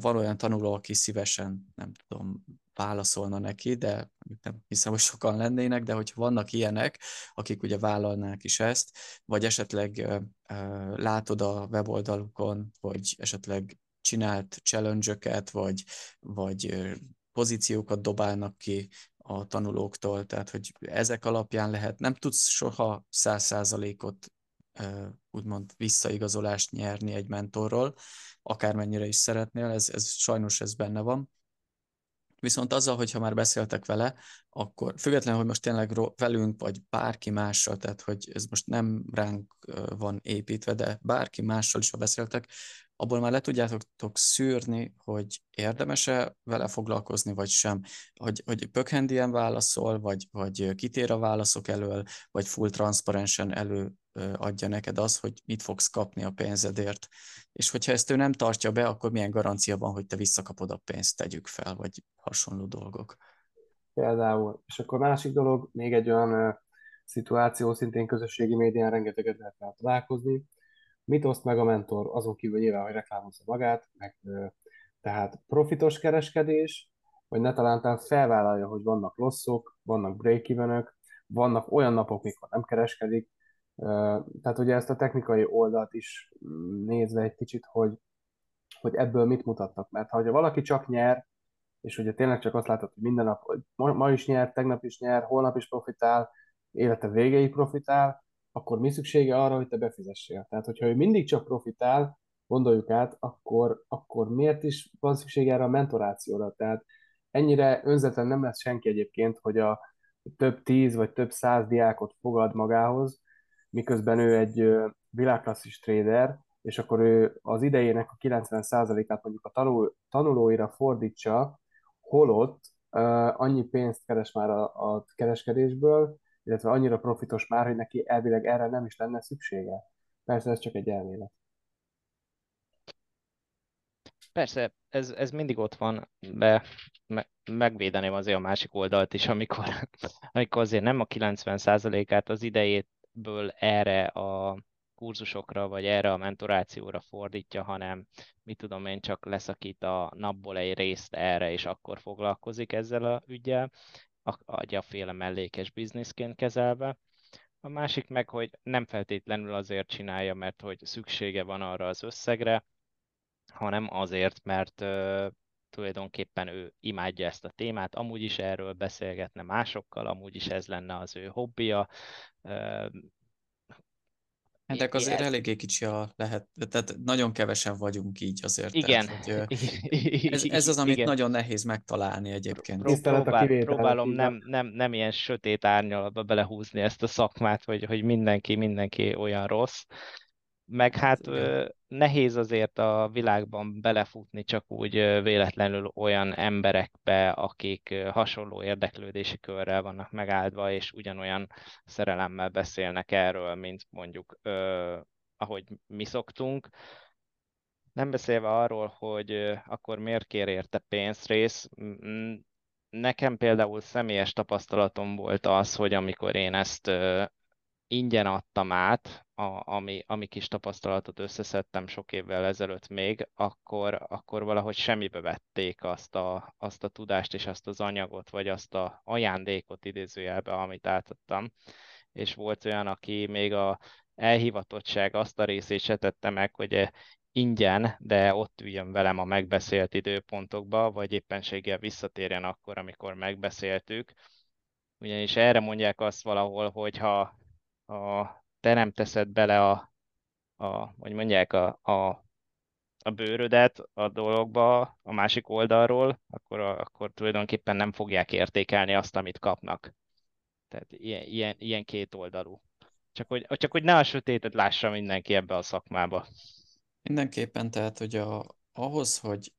van olyan tanuló, aki szívesen, nem tudom, válaszolna neki, de nem hiszem, hogy sokan lennének, de hogyha vannak ilyenek, akik ugye vállalnák is ezt, vagy esetleg látod a weboldalukon, hogy esetleg csinált challenge vagy, vagy pozíciókat dobálnak ki a tanulóktól, tehát hogy ezek alapján lehet, nem tudsz soha száz százalékot úgymond visszaigazolást nyerni egy mentorról, akármennyire is szeretnél, ez, ez sajnos ez benne van. Viszont azzal, hogyha már beszéltek vele, akkor függetlenül, hogy most tényleg velünk, vagy bárki mással, tehát hogy ez most nem ránk van építve, de bárki mással is, ha beszéltek, abból már le tudjátok szűrni, hogy érdemes-e vele foglalkozni, vagy sem, hogy, hogy pökhendien válaszol, vagy, vagy kitér a válaszok elől, vagy full transzparensen elő adja neked az, hogy mit fogsz kapni a pénzedért. És hogyha ezt ő nem tartja be, akkor milyen garancia van, hogy te visszakapod a pénzt, tegyük fel, vagy hasonló dolgok. Például. És akkor másik dolog, még egy olyan szituáció, szintén közösségi médián rengeteget lehet találkozni, Mit oszt meg a mentor, azon kívül nyilván, hogy reklámozza magát, meg tehát profitos kereskedés, vagy ne talán felvállalja, hogy vannak losszok, vannak break vannak olyan napok, mikor nem kereskedik. Tehát ugye ezt a technikai oldalt is mm, nézve egy kicsit, hogy, hogy ebből mit mutatnak. Mert ha valaki csak nyer, és ugye tényleg csak azt látod, hogy minden nap, ma, ma is nyer, tegnap is nyer, holnap is profitál, élete végéig profitál, akkor mi szüksége arra, hogy te befizessél? Tehát, hogyha ő mindig csak profitál, gondoljuk át, akkor, akkor miért is van szüksége erre a mentorációra? Tehát ennyire önzetlen nem lesz senki egyébként, hogy a több tíz vagy több száz diákot fogad magához, miközben ő egy világklasszis trader, és akkor ő az idejének a 90%-át mondjuk a tanul, tanulóira fordítsa, holott uh, annyi pénzt keres már a, a kereskedésből, illetve annyira profitos már, hogy neki elvileg erre nem is lenne szüksége. Persze ez csak egy elmélet. Persze, ez, ez mindig ott van, de me, megvédeném azért a másik oldalt is, amikor, amikor azért nem a 90%-át az idejéből erre a kurzusokra, vagy erre a mentorációra fordítja, hanem mit tudom én, csak leszakít a napból egy részt erre, és akkor foglalkozik ezzel a ügyel, agyaféle mellékes bizniszként kezelve. A másik meg, hogy nem feltétlenül azért csinálja, mert hogy szüksége van arra az összegre, hanem azért, mert tulajdonképpen ő imádja ezt a témát, amúgy is erről beszélgetne másokkal, amúgy is ez lenne az ő hobbija, uh, Ennek azért eléggé kicsi a lehet, tehát nagyon kevesen vagyunk így azért. Igen. Tehát, hogy, ez, ez az, amit Igen. nagyon nehéz megtalálni egyébként. Pró- próbál, próbálom nem, nem, nem ilyen sötét árnyalatba belehúzni ezt a szakmát, hogy, hogy mindenki, mindenki olyan rossz, meg hát Igen. nehéz azért a világban belefutni csak úgy véletlenül olyan emberekbe, akik hasonló érdeklődési körrel vannak megáldva, és ugyanolyan szerelemmel beszélnek erről, mint mondjuk ahogy mi szoktunk. Nem beszélve arról, hogy akkor miért kér érte pénzrész, nekem például személyes tapasztalatom volt az, hogy amikor én ezt ingyen adtam át, a, ami, ami kis tapasztalatot összeszedtem sok évvel ezelőtt még, akkor, akkor valahogy semmibe vették azt a, azt a tudást és azt az anyagot, vagy azt a ajándékot idézőjelbe, amit átadtam. És volt olyan, aki még a elhivatottság azt a részét se tette meg, hogy ingyen, de ott üljön velem a megbeszélt időpontokba, vagy éppenséggel visszatérjen akkor, amikor megbeszéltük. Ugyanis erre mondják azt valahol, hogy ha a, te nem teszed bele a, a hogy mondják, a, a, a bőrödet a dologba a másik oldalról, akkor, akkor tulajdonképpen nem fogják értékelni azt, amit kapnak. Tehát ilyen, ilyen, ilyen két oldalú. Csak hogy, csak hogy ne a sötétet lássa mindenki ebbe a szakmába. Mindenképpen, tehát, hogy a, ahhoz, hogy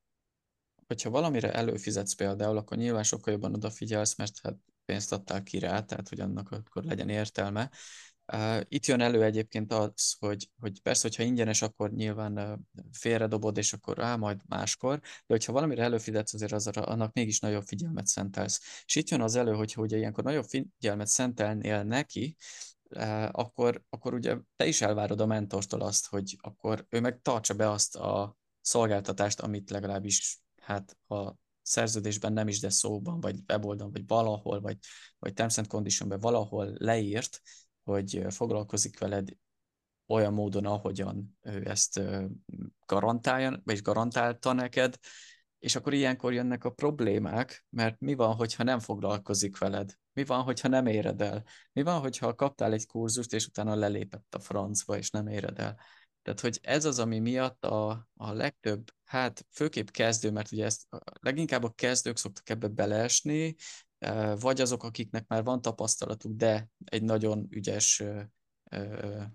hogyha valamire előfizetsz például, akkor nyilván sokkal jobban odafigyelsz, mert hát pénzt adtál ki rá, tehát hogy annak akkor legyen értelme. Itt jön elő egyébként az, hogy, hogy persze, hogyha ingyenes, akkor nyilván félredobod, és akkor á, majd máskor, de hogyha valamire előfizetsz, azért az, annak mégis nagyobb figyelmet szentelsz. És itt jön az elő, hogy ugye ilyenkor nagyobb figyelmet szentelnél neki, akkor, akkor ugye te is elvárod a mentortól azt, hogy akkor ő meg tartsa be azt a szolgáltatást, amit legalábbis hát a szerződésben nem is, de szóban, vagy weboldalon, vagy valahol, vagy, vagy terms and conditionben valahol leírt, hogy foglalkozik veled olyan módon, ahogyan ő ezt garantálja, vagy garantálta neked, és akkor ilyenkor jönnek a problémák, mert mi van, hogyha nem foglalkozik veled? Mi van, hogyha nem éred el? Mi van, hogyha kaptál egy kurzust, és utána lelépett a francba, és nem éred el? Tehát, hogy ez az, ami miatt a, a legtöbb, hát főképp kezdő, mert ugye ezt leginkább a kezdők szoktak ebbe beleesni, vagy azok, akiknek már van tapasztalatuk, de egy nagyon ügyes,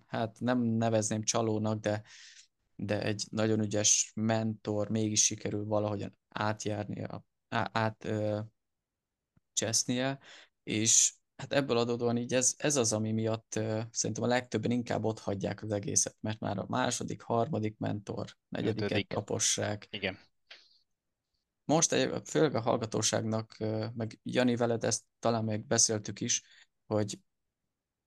hát nem nevezném csalónak, de, de egy nagyon ügyes mentor mégis sikerül valahogyan átjárnia, át csesznie, és hát ebből adódóan így ez, ez az, ami miatt uh, szerintem a legtöbben inkább ott hagyják az egészet, mert már a második, harmadik mentor, negyediket kapossák. Igen. Most egy, főleg a hallgatóságnak, meg Jani veled ezt talán még beszéltük is, hogy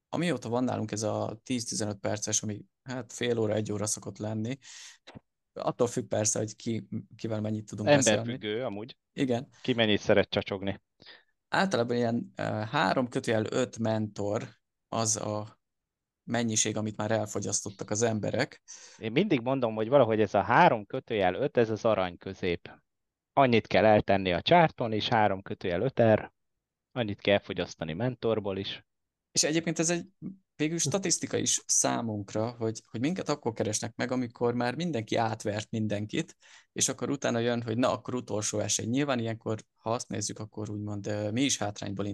amióta van nálunk ez a 10-15 perces, ami hát fél óra, egy óra szokott lenni, attól függ persze, hogy ki, kivel mennyit tudunk Emberfüggő, beszélni. függő, amúgy. Igen. Ki mennyit szeret csacsogni általában ilyen három kötőjel öt mentor az a mennyiség, amit már elfogyasztottak az emberek. Én mindig mondom, hogy valahogy ez a három kötőjel öt, ez az arany közép. Annyit kell eltenni a csárton is, három kötőjel öter, annyit kell fogyasztani mentorból is. És egyébként ez egy végül statisztika is számunkra, hogy, hogy minket akkor keresnek meg, amikor már mindenki átvert mindenkit, és akkor utána jön, hogy na, akkor utolsó esély. Nyilván ilyenkor, ha azt nézzük, akkor úgymond mi is hátrányból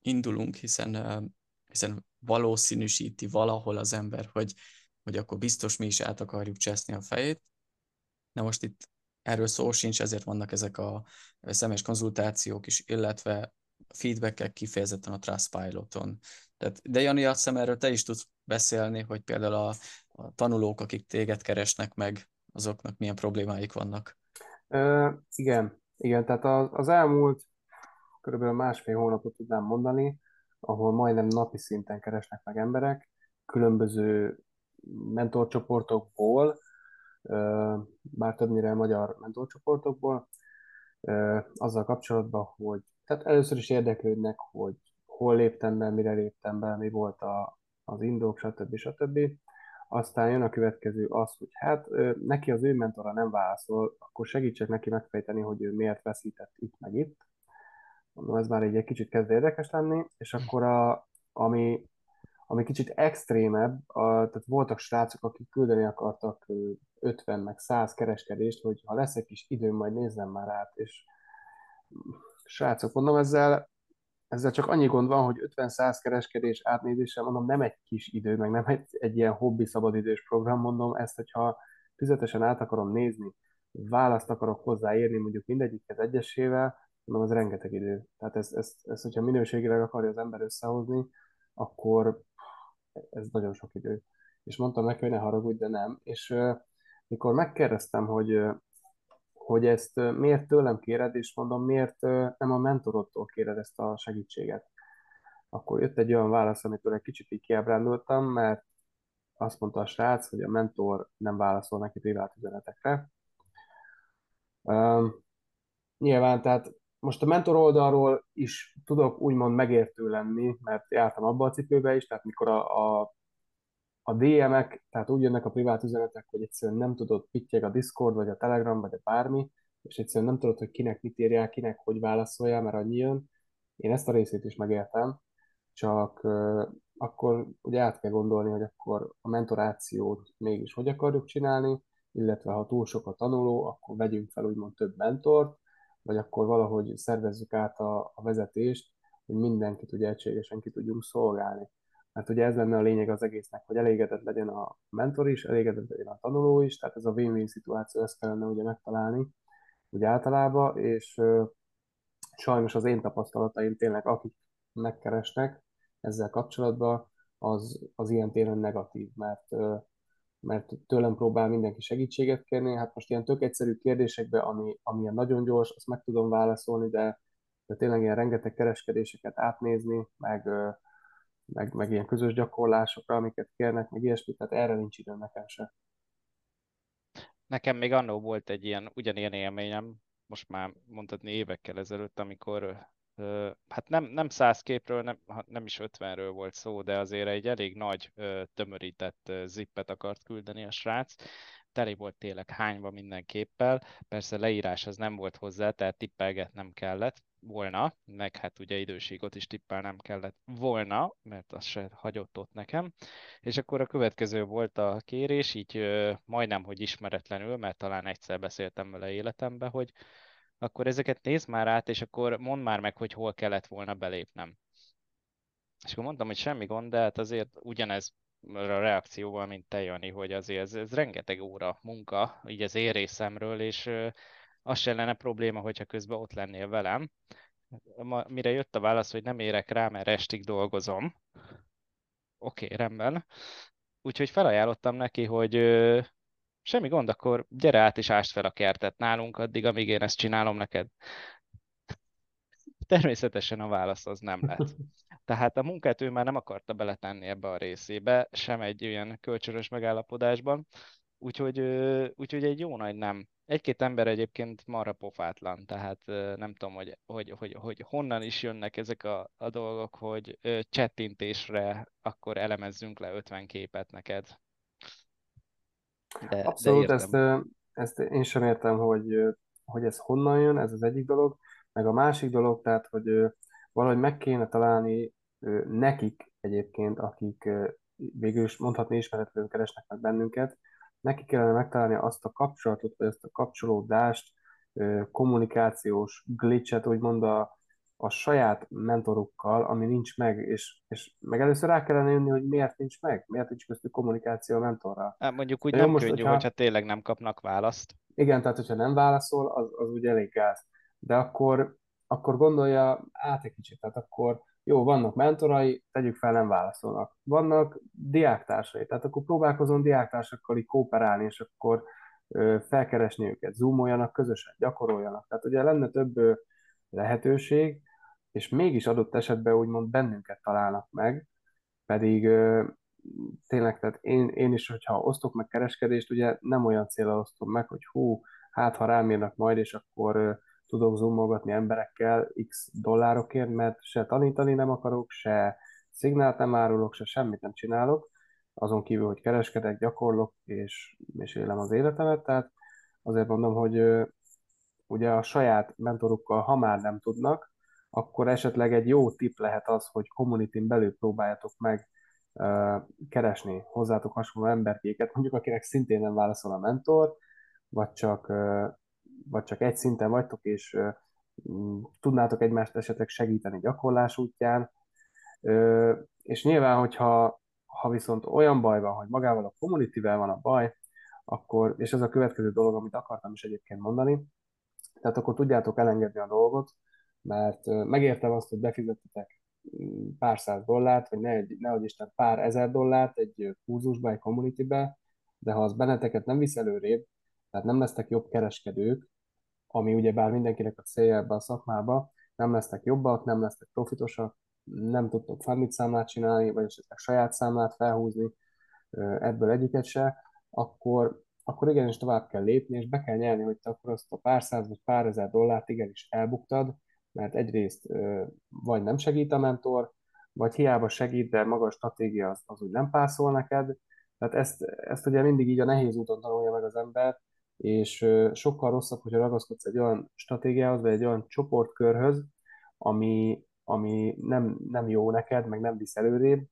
indulunk, hiszen, hiszen valószínűsíti valahol az ember, hogy, hogy akkor biztos mi is át akarjuk cseszni a fejét. Na most itt erről szó sincs, ezért vannak ezek a személyes konzultációk is, illetve feedbackek kifejezetten a Trustpilot-on. Tehát, de Jani, azt hiszem erről te is tudsz beszélni, hogy például a, a tanulók, akik téged keresnek meg, azoknak milyen problémáik vannak. Uh, igen, igen, tehát az, az elmúlt körülbelül másfél hónapot tudnám mondani, ahol majdnem napi szinten keresnek meg emberek, különböző mentorcsoportokból, bár többnyire magyar mentorcsoportokból, azzal kapcsolatban, hogy tehát először is érdeklődnek, hogy hol léptem be, mire léptem be, mi volt a, az indok, stb. stb. Aztán jön a következő az, hogy hát neki az ő mentora nem válaszol, akkor segítsek neki megfejteni, hogy ő miért veszített itt meg itt. Mondom, ez már egy, egy kicsit kezd érdekes lenni, és akkor a, ami, ami kicsit extrémebb, a, tehát voltak srácok, akik küldeni akartak 50 meg 100 kereskedést, hogy ha lesz egy kis időm, majd nézzem már át, és srácok, mondom, ezzel, ezzel csak annyi gond van, hogy 50-100 kereskedés átnézéssel, mondom, nem egy kis idő, meg nem egy, egy ilyen hobbi szabadidős program, mondom, ezt, hogyha fizetesen át akarom nézni, választ akarok hozzáérni, mondjuk mindegyikhez egyesével, mondom, az rengeteg idő. Tehát ezt, ezt, ezt, hogyha minőségileg akarja az ember összehozni, akkor ez nagyon sok idő. És mondtam neki, hogy ne haragudj, de nem. És mikor megkérdeztem, hogy hogy ezt miért tőlem kéred, és mondom, miért nem a mentorodtól kéred ezt a segítséget. Akkor jött egy olyan válasz, amitől egy kicsit így kiábrándultam, mert azt mondta a srác, hogy a mentor nem válaszol neki privát üzenetekre. Um, nyilván, tehát most a mentor oldalról is tudok úgymond megértő lenni, mert jártam abba a cipőbe is, tehát mikor a, a, a DM-ek, tehát úgy jönnek a privát üzenetek, hogy egyszerűen nem tudod, pittyeg a Discord, vagy a Telegram, vagy a bármi, és egyszerűen nem tudod, hogy kinek mit írjál, kinek hogy válaszoljál, mert annyi jön. Én ezt a részét is megértem, csak uh, akkor ugye át kell gondolni, hogy akkor a mentorációt mégis hogy akarjuk csinálni, illetve ha túl sok a tanuló, akkor vegyünk fel úgymond több mentort, vagy akkor valahogy szervezzük át a, a vezetést, hogy mindenkit ugye egységesen ki tudjunk szolgálni. Mert ugye ez lenne a lényeg az egésznek, hogy elégedett legyen a mentor is, elégedett legyen a tanuló is, tehát ez a win-win szituáció, ezt kellene ugye megtalálni, úgy általában, és ö, sajnos az én tapasztalataim tényleg, akik megkeresnek ezzel kapcsolatban, az, az ilyen téren negatív, mert ö, mert tőlem próbál mindenki segítséget kérni. Hát most ilyen tök egyszerű kérdésekbe, ami, ami nagyon gyors, azt meg tudom válaszolni, de, de tényleg ilyen rengeteg kereskedéseket átnézni, meg, meg, meg ilyen közös gyakorlásokra, amiket kérnek, meg ilyesmit, tehát erre nincs időm nekem se. Nekem még annó volt egy ilyen, ugyanilyen élményem, most már mondhatni évekkel ezelőtt, amikor hát nem, nem száz képről, nem, nem is ötvenről volt szó, de azért egy elég nagy tömörített zippet akart küldeni a srác. Teli volt tényleg hányva minden képpel, persze leírás az nem volt hozzá, tehát tippelget nem kellett volna, meg hát ugye időségot is tippel nem kellett volna, mert az se hagyott ott nekem. És akkor a következő volt a kérés, így majdnem, hogy ismeretlenül, mert talán egyszer beszéltem vele életembe, hogy akkor ezeket nézd már át, és akkor mondd már meg, hogy hol kellett volna belépnem. És akkor mondtam, hogy semmi gond, de hát azért ugyanez a reakcióval, mint te, Jani, hogy azért ez, ez rengeteg óra munka, így az én részemről, és az se lenne probléma, hogyha közben ott lennél velem. Ma, mire jött a válasz, hogy nem érek rá, mert estig dolgozom. Oké, okay, rendben. Úgyhogy felajánlottam neki, hogy Semmi gond, akkor gyere át és ást fel a kertet nálunk addig, amíg én ezt csinálom neked. Természetesen a válasz az nem lett. Tehát a munkát ő már nem akarta beletenni ebbe a részébe, sem egy olyan kölcsönös megállapodásban, úgyhogy, úgyhogy egy jó nagy nem. Egy-két ember egyébként marra pofátlan, tehát nem tudom, hogy, hogy, hogy, hogy honnan is jönnek ezek a, a dolgok, hogy csettintésre akkor elemezzünk le 50 képet neked. De, Abszolút, de ezt, ezt én sem értem, hogy, hogy ez honnan jön, ez az egyik dolog, meg a másik dolog, tehát, hogy valahogy meg kéne találni nekik egyébként, akik végül is mondhatni ismeretlenül keresnek meg bennünket, neki kellene megtalálni azt a kapcsolatot, vagy azt a kapcsolódást, kommunikációs glitchet, úgymond a, a saját mentorukkal, ami nincs meg, és, és meg először rá kellene jönni, hogy miért nincs meg, miért nincs köztük kommunikáció a mentorral. Hát mondjuk úgy De nem most, könnyű, hogyha, hogyha tényleg nem kapnak választ. Igen, tehát hogyha nem válaszol, az, az úgy elég gáz. De akkor, akkor gondolja át egy kicsit, tehát akkor jó, vannak mentorai, tegyük fel, nem válaszolnak. Vannak diáktársai, tehát akkor próbálkozom diáktársakkal így kooperálni, és akkor ö, felkeresni őket, zoomoljanak közösen, gyakoroljanak. Tehát ugye lenne több ö, lehetőség, és mégis adott esetben úgymond bennünket találnak meg, pedig tényleg, tehát én, én is, hogyha osztok meg kereskedést, ugye nem olyan célra osztom meg, hogy hú, hát ha rám írnak majd, és akkor tudok zoomolgatni emberekkel x dollárokért, mert se tanítani nem akarok, se szignált nem árulok, se semmit nem csinálok, azon kívül, hogy kereskedek, gyakorlok, és, és élem az életemet, tehát azért mondom, hogy ugye a saját mentorukkal, ha már nem tudnak, akkor esetleg egy jó tip lehet az, hogy community belül próbáljátok meg uh, keresni hozzátok hasonló emberkéket, mondjuk akinek szintén nem válaszol a mentor, vagy csak, uh, vagy csak egy szinten vagytok, és uh, tudnátok egymást esetleg segíteni gyakorlás útján. És nyilván, hogyha ha viszont olyan baj van, hogy magával a community van a baj, akkor, és ez a következő dolog, amit akartam is egyébként mondani, tehát akkor tudjátok elengedni a dolgot, mert megértem azt, hogy befizettetek mm, pár száz dollárt, vagy ne, nehogy Isten pár ezer dollárt egy kurzusba, egy communitybe, de ha az benneteket nem visz előrébb, tehát nem lesztek jobb kereskedők, ami ugye bár mindenkinek a célja ebbe a szakmába, nem lesznek jobbak, nem lesznek profitosak, nem tudtok fundit számlát csinálni, vagy esetleg saját számlát felhúzni, ebből egyiket se, akkor, akkor igenis tovább kell lépni, és be kell nyerni, hogy te akkor azt a pár száz vagy pár ezer dollárt igenis elbuktad, mert egyrészt vagy nem segít a mentor, vagy hiába segít, de maga a stratégia az, az úgy nem pászol neked. Tehát ezt, ezt ugye mindig így a nehéz úton tanulja meg az ember, és sokkal rosszabb, hogyha ragaszkodsz egy olyan stratégiához, vagy egy olyan csoportkörhöz, ami, ami nem, nem jó neked, meg nem visz előrébb,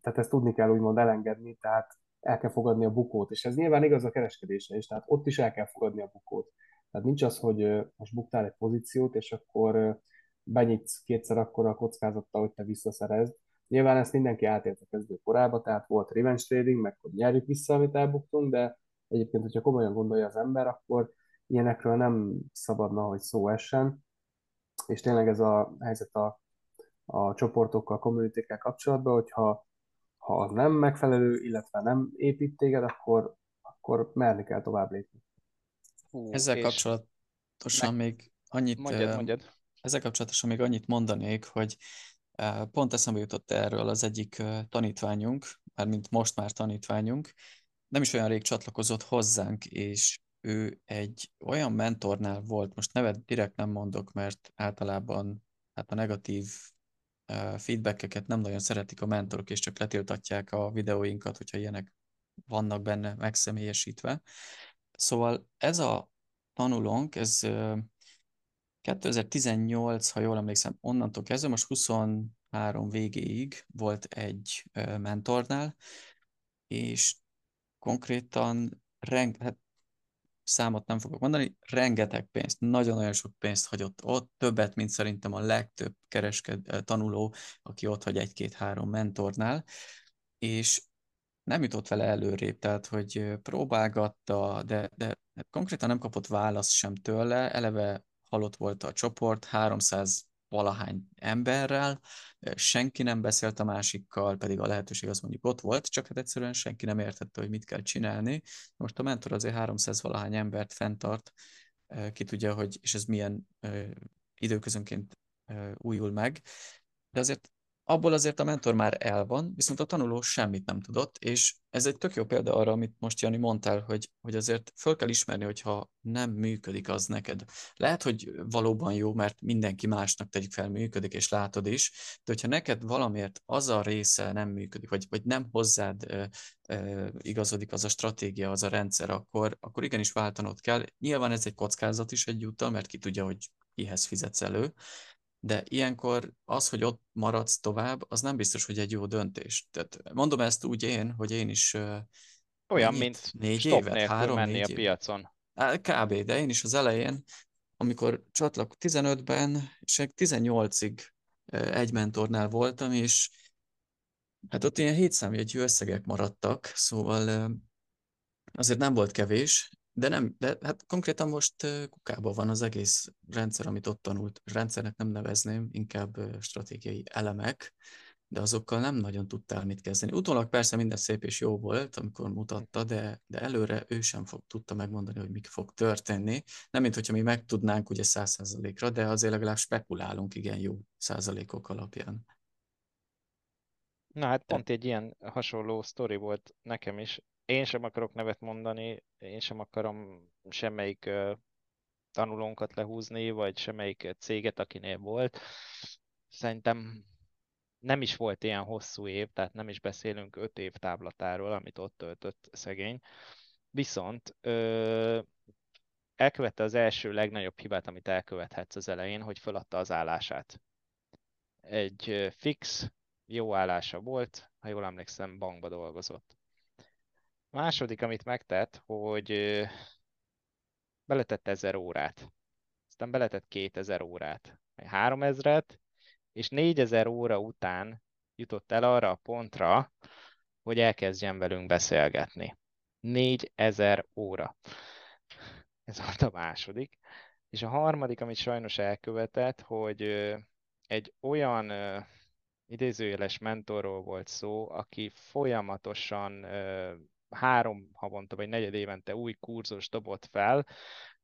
tehát ezt tudni kell úgymond elengedni, tehát el kell fogadni a bukót, és ez nyilván igaz a kereskedésre is, tehát ott is el kell fogadni a bukót. Tehát nincs az, hogy most buktál egy pozíciót, és akkor benyitsz kétszer akkor a kockázattal, hogy te visszaszerezd. Nyilván ezt mindenki átélt a kezdő korába, tehát volt revenge trading, meg hogy nyerjük vissza, amit elbuktunk, de egyébként, hogyha komolyan gondolja az ember, akkor ilyenekről nem szabadna, hogy szó essen. És tényleg ez a helyzet a, a csoportokkal, kommunitékkel kapcsolatban, hogyha ha az nem megfelelő, illetve nem épít téged, akkor, akkor merni kell tovább lépni. Hú, Ezzel kapcsolatosan meg... még annyit... Mondjad, mondjad. Ezzel kapcsolatosan még annyit mondanék, hogy pont eszembe jutott erről az egyik tanítványunk, mint most már tanítványunk, nem is olyan rég csatlakozott hozzánk, és ő egy olyan mentornál volt, most nevet direkt nem mondok, mert általában hát a negatív feedbackeket nem nagyon szeretik a mentorok, és csak letiltatják a videóinkat, hogyha ilyenek vannak benne megszemélyesítve. Szóval ez a tanulónk, ez 2018, ha jól emlékszem, onnantól kezdve, most 23 végéig volt egy mentornál, és konkrétan reng, hát számot nem fogok mondani, rengeteg pénzt, nagyon-nagyon sok pénzt hagyott ott, többet, mint szerintem a legtöbb keresked, tanuló, aki ott hagy egy-két-három mentornál, és nem jutott vele előrébb, tehát hogy próbálgatta, de, de konkrétan nem kapott választ sem tőle, eleve halott volt a csoport, 300 valahány emberrel, senki nem beszélt a másikkal, pedig a lehetőség az mondjuk ott volt, csak hát egyszerűen senki nem értette, hogy mit kell csinálni. Most a mentor azért 300 valahány embert fenntart, ki tudja, hogy, és ez milyen időközönként újul meg, de azért abból azért a mentor már el van, viszont a tanuló semmit nem tudott, és ez egy tök jó példa arra, amit most Jani mondtál, hogy, hogy azért föl kell ismerni, hogyha nem működik az neked. Lehet, hogy valóban jó, mert mindenki másnak tegyük fel működik, és látod is, de hogyha neked valamiért az a része nem működik, vagy, vagy nem hozzád e, e, igazodik az a stratégia, az a rendszer, akkor, akkor igenis váltanod kell. Nyilván ez egy kockázat is egyúttal, mert ki tudja, hogy kihez fizetsz elő, de ilyenkor az, hogy ott maradsz tovább, az nem biztos, hogy egy jó döntés. Tehát mondom ezt úgy én, hogy én is olyan, mennyit, mint négy stop évet, három, menni négy a piacon. Kb. De én is az elején, amikor csatlak 15-ben, és 18-ig egy mentornál voltam, és hát ott ilyen hétszámjegyű összegek maradtak, szóval azért nem volt kevés, de nem, de hát konkrétan most kukában van az egész rendszer, amit ott tanult. Rendszernek nem nevezném, inkább stratégiai elemek, de azokkal nem nagyon tudtál mit kezdeni. Utólag persze minden szép és jó volt, amikor mutatta, de, de előre ő sem fog, tudta megmondani, hogy mi fog történni. Nem, mint hogyha mi megtudnánk ugye száz százalékra, de azért legalább spekulálunk igen jó százalékok alapján. Na hát pont egy ilyen hasonló sztori volt nekem is én sem akarok nevet mondani, én sem akarom semmelyik tanulónkat lehúzni, vagy semmelyik céget, akinél volt. Szerintem nem is volt ilyen hosszú év, tehát nem is beszélünk öt év táblatáról, amit ott töltött szegény. Viszont ö, elkövette az első legnagyobb hibát, amit elkövethetsz az elején, hogy feladta az állását. Egy fix, jó állása volt, ha jól emlékszem, bankba dolgozott második, amit megtett, hogy beletett 1000 órát. Aztán beletett 2000 órát, 3000-et, és 4000 óra után jutott el arra a pontra, hogy elkezdjen velünk beszélgetni. 4000 óra. Ez volt a második. És a harmadik, amit sajnos elkövetett, hogy egy olyan idézőjeles mentorról volt szó, aki folyamatosan három havonta vagy negyed évente új kurzus dobott fel,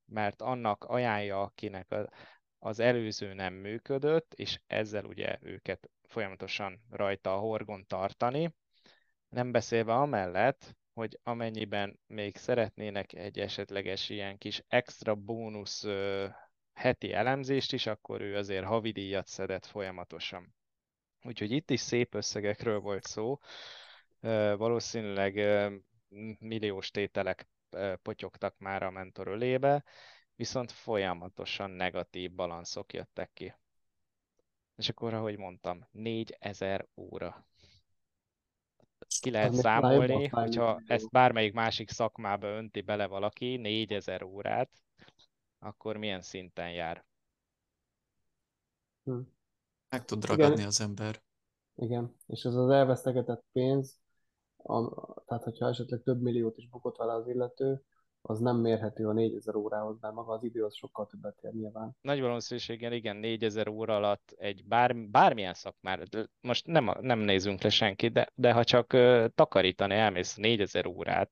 mert annak ajánlja, akinek az előző nem működött, és ezzel ugye őket folyamatosan rajta a horgon tartani. Nem beszélve amellett, hogy amennyiben még szeretnének egy esetleges ilyen kis extra bónusz heti elemzést is, akkor ő azért havidíjat szedett folyamatosan. Úgyhogy itt is szép összegekről volt szó. Valószínűleg milliós tételek potyogtak már a mentor ölébe, viszont folyamatosan negatív balanszok jöttek ki. És akkor, ahogy mondtam, 4000 óra. Ki lehet számolni, hogyha ezt bármelyik másik szakmába önti bele valaki, 4000 órát, akkor milyen szinten jár? Hm. Meg tud ragadni Igen. az ember. Igen, és ez az elvesztegetett pénz, a, tehát hogyha esetleg több milliót is bukott vele az illető, az nem mérhető a 4000 órához, mert maga az idő az sokkal többet ér nyilván. Nagy valószínűséggel igen, 4000 óra alatt egy bár, bármilyen szakmára, most nem, nem nézünk le senki, de, de ha csak takarítani elmész 4000 órát,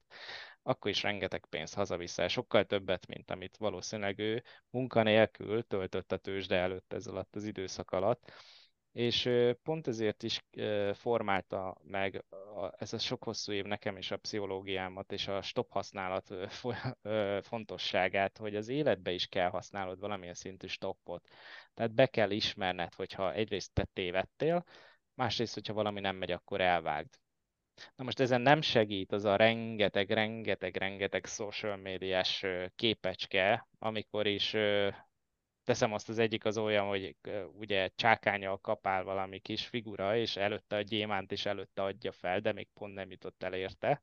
akkor is rengeteg pénzt hazaviszel, sokkal többet, mint amit valószínűleg ő munkanélkül töltött a tőzsde előtt ez alatt az időszak alatt és pont ezért is formálta meg ez a sok hosszú év nekem is a pszichológiámat és a stop használat fontosságát, hogy az életbe is kell használod valamilyen szintű stoppot. Tehát be kell ismerned, hogyha egyrészt te tévedtél, másrészt, hogyha valami nem megy, akkor elvágd. Na most ezen nem segít az a rengeteg, rengeteg, rengeteg social médiás képecske, amikor is teszem azt az egyik az olyan, hogy ugye csákányal kapál valami kis figura, és előtte a gyémánt is előtte adja fel, de még pont nem jutott el érte.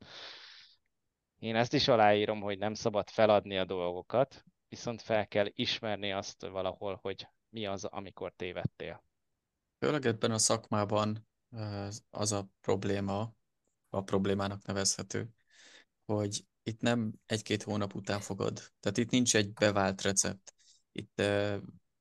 Én ezt is aláírom, hogy nem szabad feladni a dolgokat, viszont fel kell ismerni azt valahol, hogy mi az, amikor tévedtél. Főleg ebben a szakmában az a probléma, a problémának nevezhető, hogy itt nem egy-két hónap után fogod. Tehát itt nincs egy bevált recept. Itt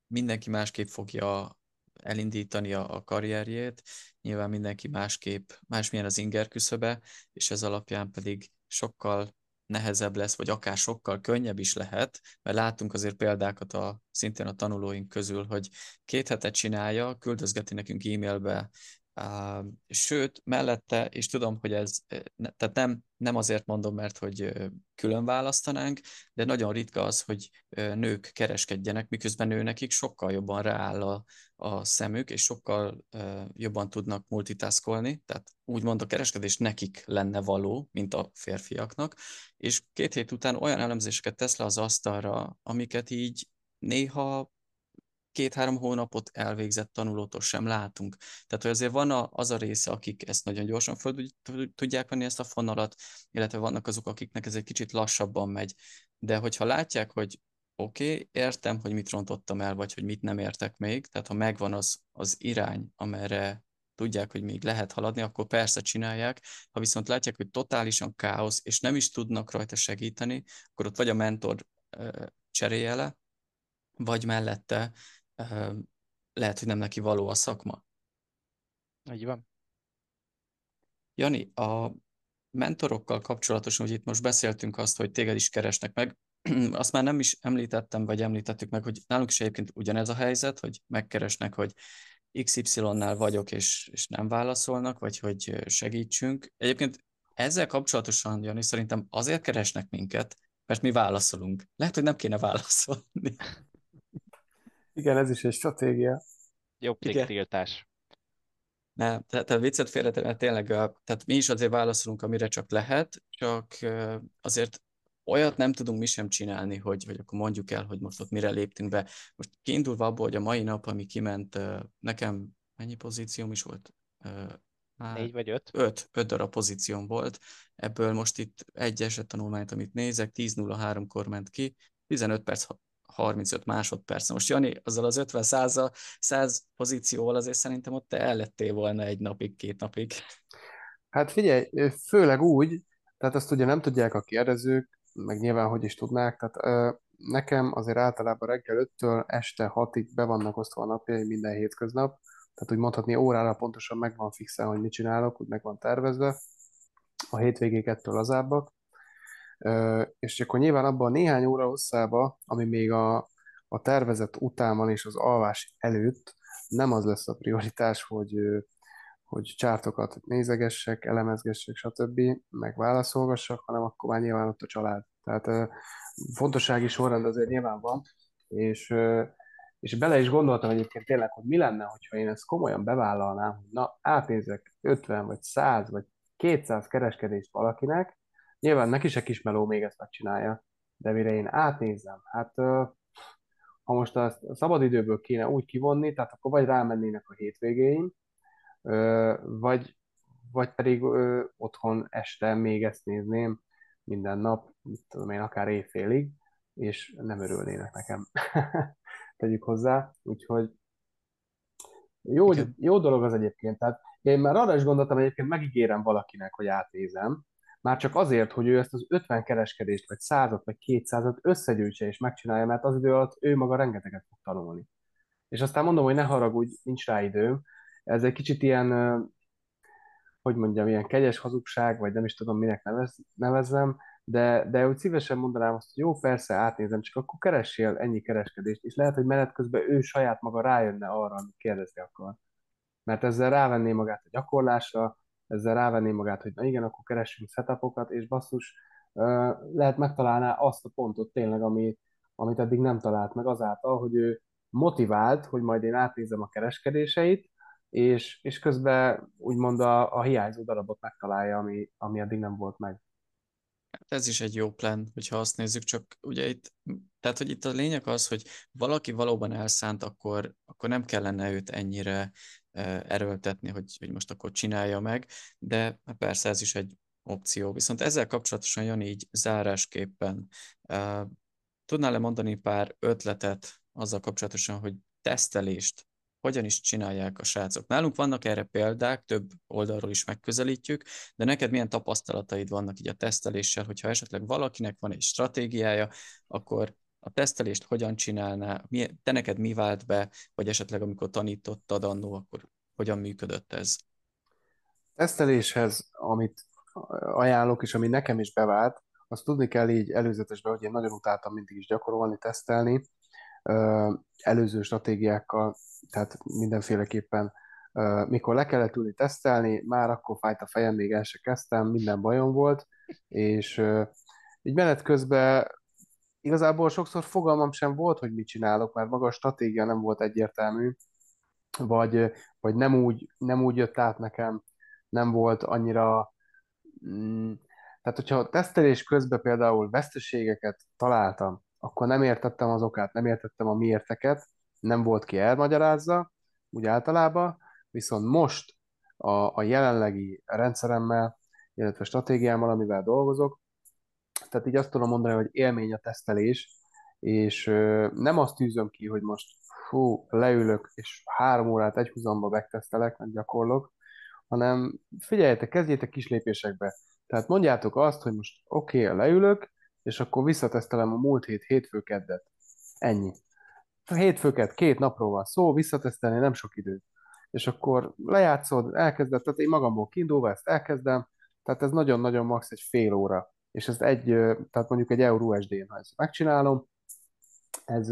mindenki másképp fogja elindítani a, karrierjét, nyilván mindenki másképp, másmilyen az inger küszöbe, és ez alapján pedig sokkal nehezebb lesz, vagy akár sokkal könnyebb is lehet, mert látunk azért példákat a, szintén a tanulóink közül, hogy két hetet csinálja, küldözgeti nekünk e-mailbe Sőt, mellette, és tudom, hogy ez, tehát nem, nem azért mondom, mert hogy külön választanánk, de nagyon ritka az, hogy nők kereskedjenek, miközben ő nekik sokkal jobban rááll a, a szemük, és sokkal jobban tudnak multitaskolni, tehát úgymond a kereskedés nekik lenne való, mint a férfiaknak, és két hét után olyan elemzéseket tesz le az asztalra, amiket így néha két-három hónapot elvégzett tanulótól sem látunk. Tehát, hogy azért van az a része, akik ezt nagyon gyorsan föl tudják venni ezt a fonalat, illetve vannak azok, akiknek ez egy kicsit lassabban megy. De hogyha látják, hogy oké, okay, értem, hogy mit rontottam el, vagy hogy mit nem értek még, tehát ha megvan az, az irány, amerre tudják, hogy még lehet haladni, akkor persze csinálják. Ha viszont látják, hogy totálisan káosz, és nem is tudnak rajta segíteni, akkor ott vagy a mentor cserélje le, vagy mellette lehet, hogy nem neki való a szakma. Így van. Jani, a mentorokkal kapcsolatosan, hogy itt most beszéltünk azt, hogy téged is keresnek meg, azt már nem is említettem, vagy említettük meg, hogy nálunk is egyébként ugyanez a helyzet, hogy megkeresnek, hogy XY-nál vagyok, és, és nem válaszolnak, vagy hogy segítsünk. Egyébként ezzel kapcsolatosan, Jani, szerintem azért keresnek minket, mert mi válaszolunk. Lehet, hogy nem kéne válaszolni. Igen, ez is egy stratégia. Jobb tiltás. Ne, tehát a viccet félretenni, tényleg, tehát mi is azért válaszolunk, amire csak lehet, csak azért olyat nem tudunk mi sem csinálni, hogy, hogy akkor mondjuk el, hogy most ott mire léptünk be. Most kiindulva abból, hogy a mai nap, ami kiment, nekem mennyi pozícióm is volt? Hát, Négy vagy öt? Öt, öt darab pozícióm volt. Ebből most itt egy eset tanulmányt, amit nézek, 10.03-kor ment ki, 15 perc 35 másodperc. Most Jani, azzal az 50 100, 100 pozícióval azért szerintem ott te ellettél volna egy napig, két napig. Hát figyelj, főleg úgy, tehát azt ugye nem tudják a kérdezők, meg nyilván hogy is tudnák, tehát ö, nekem azért általában reggel 5-től este 6-ig be vannak osztva a napjai minden hétköznap, tehát úgy mondhatni órára pontosan meg van hogy mit csinálok, úgy meg van tervezve. A hétvégék ettől lazábbak. És akkor nyilván abban a néhány óra hosszába, ami még a, a tervezett után van és az alvás előtt, nem az lesz a prioritás, hogy, hogy csártokat nézegessek, elemezgessek, stb., meg válaszolgassak, hanem akkor már nyilván ott a család. Tehát fontossági sorrend azért nyilván van, és, és bele is gondoltam egyébként tényleg, hogy mi lenne, hogyha én ezt komolyan bevállalnám, hogy na, átnézek 50 vagy 100 vagy 200 kereskedést valakinek, nyilván neki se kismeló még ezt megcsinálja, de mire én átnézem, hát ha most a szabadidőből kéne úgy kivonni, tehát akkor vagy rámennének a hétvégéim, vagy, vagy pedig otthon este még ezt nézném minden nap, mit tudom én, akár éjfélig, és nem örülnének nekem. Tegyük hozzá, úgyhogy jó, jó dolog az egyébként, tehát én már arra is gondoltam, egyébként megígérem valakinek, hogy átnézem, már csak azért, hogy ő ezt az 50 kereskedést, vagy 100 vagy 200 összegyűjtse és megcsinálja, mert az idő alatt ő maga rengeteget fog tanulni. És aztán mondom, hogy ne haragudj, nincs rá időm. Ez egy kicsit ilyen, hogy mondjam, ilyen kegyes hazugság, vagy nem is tudom, minek nevez, nevezzem, de, de úgy szívesen mondanám azt, hogy jó, persze, átnézem, csak akkor keressél ennyi kereskedést, és lehet, hogy menet közben ő saját maga rájönne arra, amit kérdezni akar. Mert ezzel rávenné magát a gyakorlásra, ezzel rávenné magát, hogy na igen, akkor keressünk setupokat, és basszus, lehet megtalálná azt a pontot tényleg, ami, amit eddig nem talált meg azáltal, hogy ő motivált, hogy majd én átnézem a kereskedéseit, és, és közben úgymond a, a hiányzó darabot megtalálja, ami, ami eddig nem volt meg. Hát ez is egy jó plan, hogyha azt nézzük, csak ugye itt, tehát hogy itt a lényeg az, hogy valaki valóban elszánt, akkor, akkor nem kellene őt ennyire erőltetni, hogy, hogy most akkor csinálja meg, de persze ez is egy opció. Viszont ezzel kapcsolatosan, Jani, így zárásképpen tudnál-e mondani pár ötletet azzal kapcsolatosan, hogy tesztelést hogyan is csinálják a srácok. Nálunk vannak erre példák, több oldalról is megközelítjük, de neked milyen tapasztalataid vannak így a teszteléssel, hogyha esetleg valakinek van egy stratégiája, akkor a tesztelést hogyan csinálná, te neked mi vált be, vagy esetleg amikor tanítottad annó, akkor hogyan működött ez? Teszteléshez, amit ajánlok, és ami nekem is bevált, azt tudni kell így előzetesben, hogy én nagyon utáltam mindig is gyakorolni, tesztelni, előző stratégiákkal, tehát mindenféleképpen mikor le kellett ülni tesztelni, már akkor fájt a fejem, még el se kezdtem, minden bajom volt, és így menet közben igazából sokszor fogalmam sem volt, hogy mit csinálok, mert maga a stratégia nem volt egyértelmű, vagy, vagy nem, úgy, nem úgy jött át nekem, nem volt annyira... Mm, tehát, hogyha a tesztelés közben például veszteségeket találtam, akkor nem értettem az okát, nem értettem a miérteket, nem volt ki elmagyarázza, úgy általában, viszont most a, a jelenlegi rendszeremmel, illetve stratégiámmal, amivel dolgozok, tehát így azt tudom mondani, hogy élmény a tesztelés, és nem azt tűzöm ki, hogy most fú, leülök, és három órát egyhuzamba megtesztelek, meg gyakorlok, hanem figyeljetek, kezdjétek kis lépésekbe. Tehát mondjátok azt, hogy most oké, okay, leülök, és akkor visszatesztelem a múlt hét hétfő keddet. Ennyi. A hétfőket két napról van szó, visszatesztelni nem sok idő. És akkor lejátszod, elkezded, tehát én magamból kiindulva ezt elkezdem, tehát ez nagyon-nagyon max egy fél óra. És ez egy, tehát mondjuk egy euró SD-n, ha ezt megcsinálom, ez,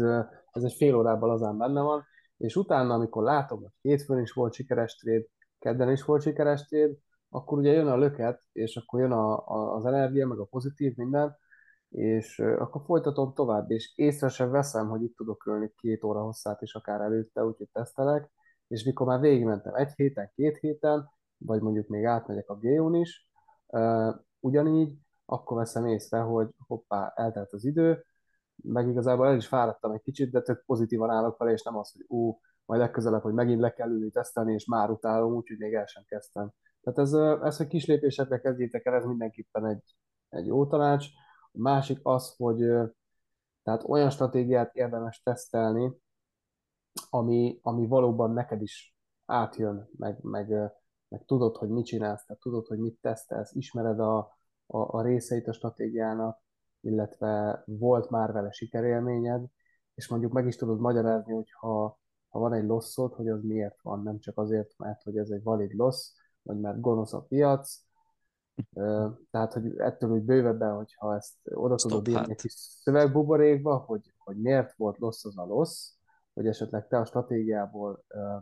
ez egy fél órában azán benne van, és utána, amikor látom, hogy hétfőn is volt sikeres tréd, kedden is volt sikeres tréd, akkor ugye jön a löket, és akkor jön a, a, az energia, meg a pozitív, minden, és akkor folytatom tovább, és észre sem veszem, hogy itt tudok ülni két óra hosszát is akár előtte, úgyhogy tesztelek, és mikor már végigmentem egy héten, két héten, vagy mondjuk még átmegyek a GU-n is, ugyanígy, akkor veszem észre, hogy hoppá, eltelt az idő, meg igazából el is fáradtam egy kicsit, de tök pozitívan állok vele, és nem az, hogy ú, majd legközelebb, hogy megint le kell ülni tesztelni, és már utálom, úgyhogy még el sem kezdtem. Tehát ez, ez hogy kis lépésekre kezdjétek el, ez mindenképpen egy, egy jó tanács. A másik az, hogy tehát olyan stratégiát érdemes tesztelni, ami, ami valóban neked is átjön, meg, meg, meg tudod, hogy mit csinálsz, tehát tudod, hogy mit tesztelsz, ismered a, a, a részeit a stratégiának, illetve volt már vele sikerélményed, és mondjuk meg is tudod magyarázni, hogy ha, ha van egy losszod, hogy az miért van, nem csak azért, mert hogy ez egy valid lossz, vagy mert gonosz a piac, Tehát, hogy ettől úgy bővebben, hogyha ezt oda Stop, tudod írni egy kis szövegbuborékba, hogy, hogy miért volt rossz az a rossz, hogy esetleg te a stratégiából uh,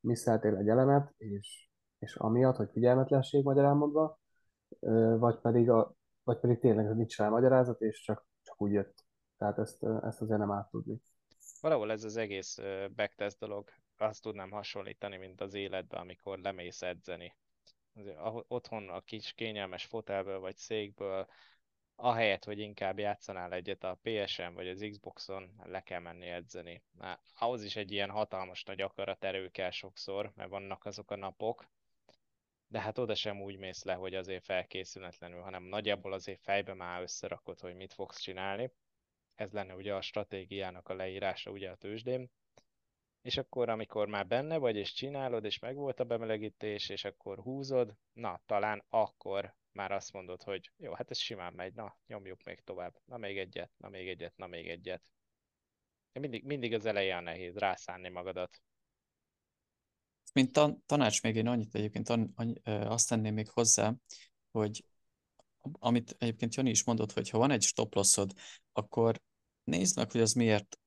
misszeltél egy elemet, és, és amiatt, hogy figyelmetlenség magyarán mondva, uh, vagy pedig, a, vagy pedig tényleg nincs rá magyarázat, és csak, csak úgy jött. Tehát ezt, ezt azért nem át tudni. Valahol ez az egész backtest dolog, azt tudnám hasonlítani, mint az életben, amikor lemész edzeni. Azért, otthon a kis kényelmes fotelből vagy székből, ahelyett, hogy inkább játszanál egyet a PSN vagy az Xboxon, le kell menni edzeni. Na, ahhoz is egy ilyen hatalmas nagy akarat erő kell sokszor, mert vannak azok a napok, de hát oda sem úgy mész le, hogy azért felkészületlenül, hanem nagyjából azért fejbe már összerakod, hogy mit fogsz csinálni ez lenne ugye a stratégiának a leírása ugye a tőzsdén, és akkor, amikor már benne vagy, és csinálod, és megvolt a bemelegítés, és akkor húzod, na, talán akkor már azt mondod, hogy jó, hát ez simán megy, na, nyomjuk még tovább, na még egyet, na még egyet, na még egyet. Mindig, mindig az elején nehéz rászánni magadat. Mint tan- tanács még én annyit egyébként an- annyi, azt tenném még hozzá, hogy amit egyébként Jani is mondott, hogy ha van egy stop lossod, akkor nézd meg, hogy az miért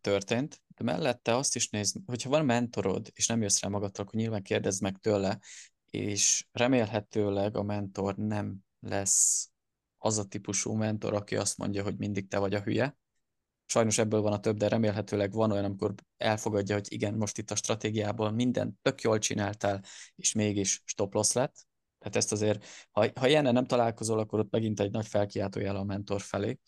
történt, de mellette azt is nézd, hogyha van mentorod, és nem jössz rá magadra, akkor nyilván kérdezd meg tőle, és remélhetőleg a mentor nem lesz az a típusú mentor, aki azt mondja, hogy mindig te vagy a hülye. Sajnos ebből van a több, de remélhetőleg van olyan, amikor elfogadja, hogy igen, most itt a stratégiából minden tök jól csináltál, és mégis stop loss lett, tehát ezt azért, ha, ha ilyennel nem találkozol, akkor ott megint egy nagy felkiáltójel a mentor felé,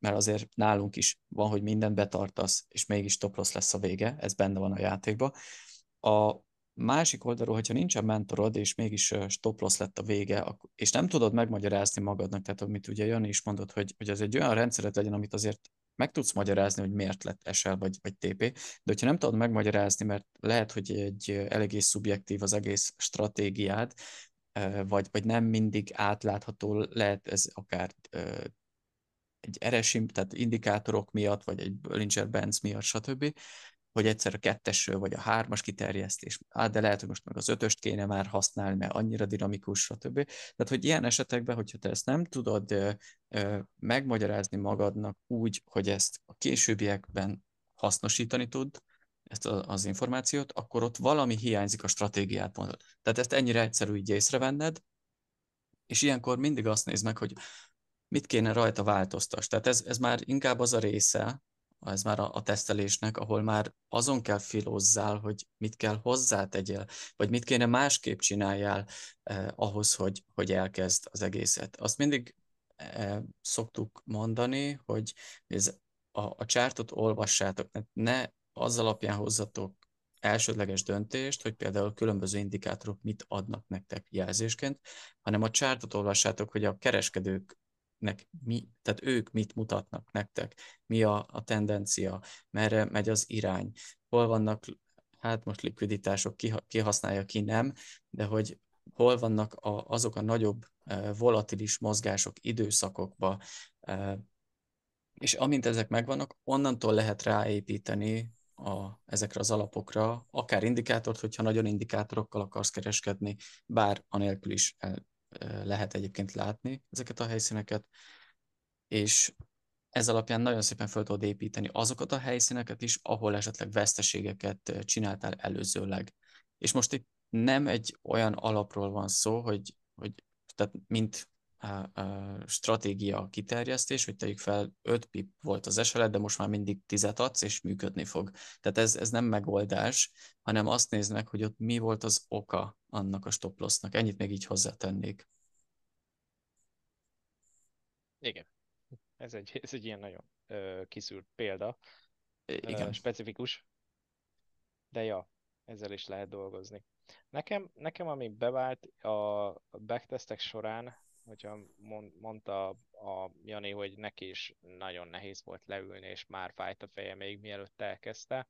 mert azért nálunk is van, hogy mindent betartasz, és mégis top loss lesz a vége, ez benne van a játékban. A másik oldalról, hogyha nincsen mentorod, és mégis stop loss lett a vége, és nem tudod megmagyarázni magadnak, tehát amit ugye Jani is mondott, hogy, hogy az egy olyan rendszeret legyen, amit azért meg tudsz magyarázni, hogy miért lett SL vagy, vagy TP, de hogyha nem tudod megmagyarázni, mert lehet, hogy egy eléggé szubjektív az egész stratégiád, vagy, vagy nem mindig átlátható, lehet ez akár egy RSI, tehát indikátorok miatt, vagy egy Bollinger Bands miatt, stb., hogy egyszer a kettesről vagy a hármas kiterjesztés, á, de lehet, hogy most meg az ötöst kéne már használni, mert annyira dinamikus, stb. Tehát, hogy ilyen esetekben, hogyha te ezt nem tudod ö, ö, megmagyarázni magadnak úgy, hogy ezt a későbbiekben hasznosítani tud, ezt a, az információt, akkor ott valami hiányzik a stratégiátból. Tehát ezt ennyire egyszerű így észrevenned, és ilyenkor mindig azt nézd meg, hogy mit kéne rajta változtas. Tehát ez, ez már inkább az a része, ez már a, a tesztelésnek, ahol már azon kell filózzál, hogy mit kell hozzátegyél, vagy mit kéne másképp csináljál eh, ahhoz, hogy, hogy elkezd az egészet. Azt mindig eh, szoktuk mondani, hogy ez a, a csártot olvassátok, ne az alapján hozzatok elsődleges döntést, hogy például különböző indikátorok mit adnak nektek jelzésként, hanem a csártot olvassátok, hogy a kereskedőknek mi, tehát ők mit mutatnak nektek, mi a, a tendencia, merre megy az irány, hol vannak, hát most likviditások, ki, ki használja, ki nem, de hogy hol vannak a, azok a nagyobb volatilis mozgások időszakokba, és amint ezek megvannak, onnantól lehet ráépíteni a, ezekre az alapokra, akár indikátort, hogyha nagyon indikátorokkal akarsz kereskedni, bár anélkül is el, lehet egyébként látni ezeket a helyszíneket, és ez alapján nagyon szépen fel tudod építeni azokat a helyszíneket is, ahol esetleg veszteségeket csináltál előzőleg. És most itt nem egy olyan alapról van szó, hogy, hogy tehát mint stratégia kiterjesztés, hogy tegyük fel 5 pip volt az eselet, de most már mindig 10 adsz, és működni fog. Tehát ez, ez nem megoldás, hanem azt néznek, hogy ott mi volt az oka annak a stop lossnak. Ennyit még így hozzátennék. Igen. Ez egy, ez egy ilyen nagyon ö, kiszűrt példa. Igen. Ö, specifikus. De ja, ezzel is lehet dolgozni. Nekem, nekem ami bevált a backtestek során, hogyha mondta a Jani, hogy neki is nagyon nehéz volt leülni, és már fájt a feje még mielőtt elkezdte.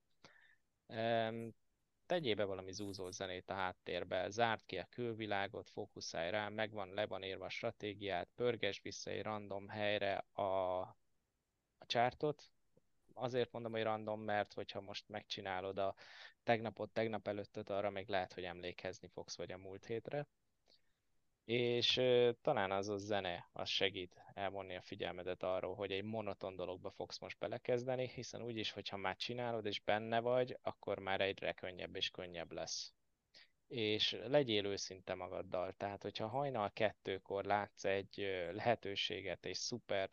Tegyél be valami zúzó zenét a háttérbe, zárt ki a külvilágot, fókuszálj rá, megvan, le van írva a stratégiát, pörges vissza egy random helyre a, a csártot, azért mondom, hogy random, mert hogyha most megcsinálod a tegnapot, tegnap előttet, arra még lehet, hogy emlékezni fogsz, vagy a múlt hétre és talán az a zene, az segít elvonni a figyelmedet arról, hogy egy monoton dologba fogsz most belekezdeni, hiszen úgyis, hogyha már csinálod és benne vagy, akkor már egyre könnyebb és könnyebb lesz és legyél őszinte magaddal. Tehát, hogyha hajnal kettőkor látsz egy lehetőséget, és szuper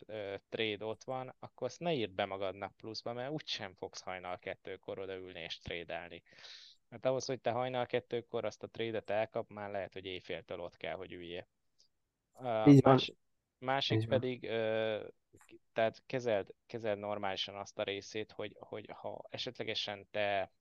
trade ott van, akkor azt ne írd be magadnak pluszba, mert úgysem fogsz hajnal kettőkor odaülni és trédelni. Mert ahhoz, hogy te hajnal kettőkor azt a trédet elkap, már lehet, hogy éjféltől ott kell, hogy üljél. Így van. Más, másik Így pedig, van. tehát kezeld, kezeld normálisan azt a részét, hogy, hogy ha esetlegesen te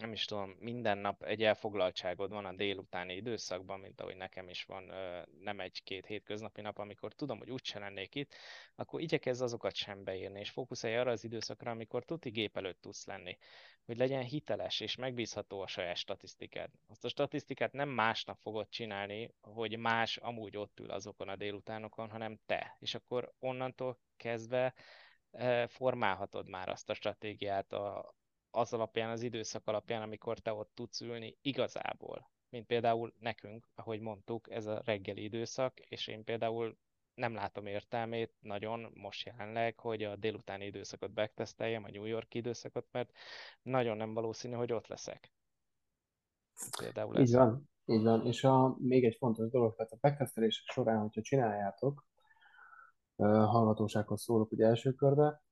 nem is tudom, minden nap egy elfoglaltságod van a délutáni időszakban, mint ahogy nekem is van, nem egy-két hétköznapi nap, amikor tudom, hogy úgyse lennék itt, akkor igyekezz azokat sem beírni, és fókuszálj arra az időszakra, amikor tuti gép előtt tudsz lenni, hogy legyen hiteles és megbízható a saját statisztikád. Azt a statisztikát nem másnak fogod csinálni, hogy más amúgy ott ül azokon a délutánokon, hanem te. És akkor onnantól kezdve formálhatod már azt a stratégiát, a, az alapján, az időszak alapján, amikor te ott tudsz ülni igazából. Mint például nekünk, ahogy mondtuk, ez a reggeli időszak, és én például nem látom értelmét nagyon most jelenleg, hogy a délutáni időszakot backteszteljem, a New York időszakot, mert nagyon nem valószínű, hogy ott leszek. Például ez. Így van, így van. És a, még egy fontos dolog, tehát a backtesztelések során, hogyha csináljátok, hallgatósághoz szólok ugye első körbe,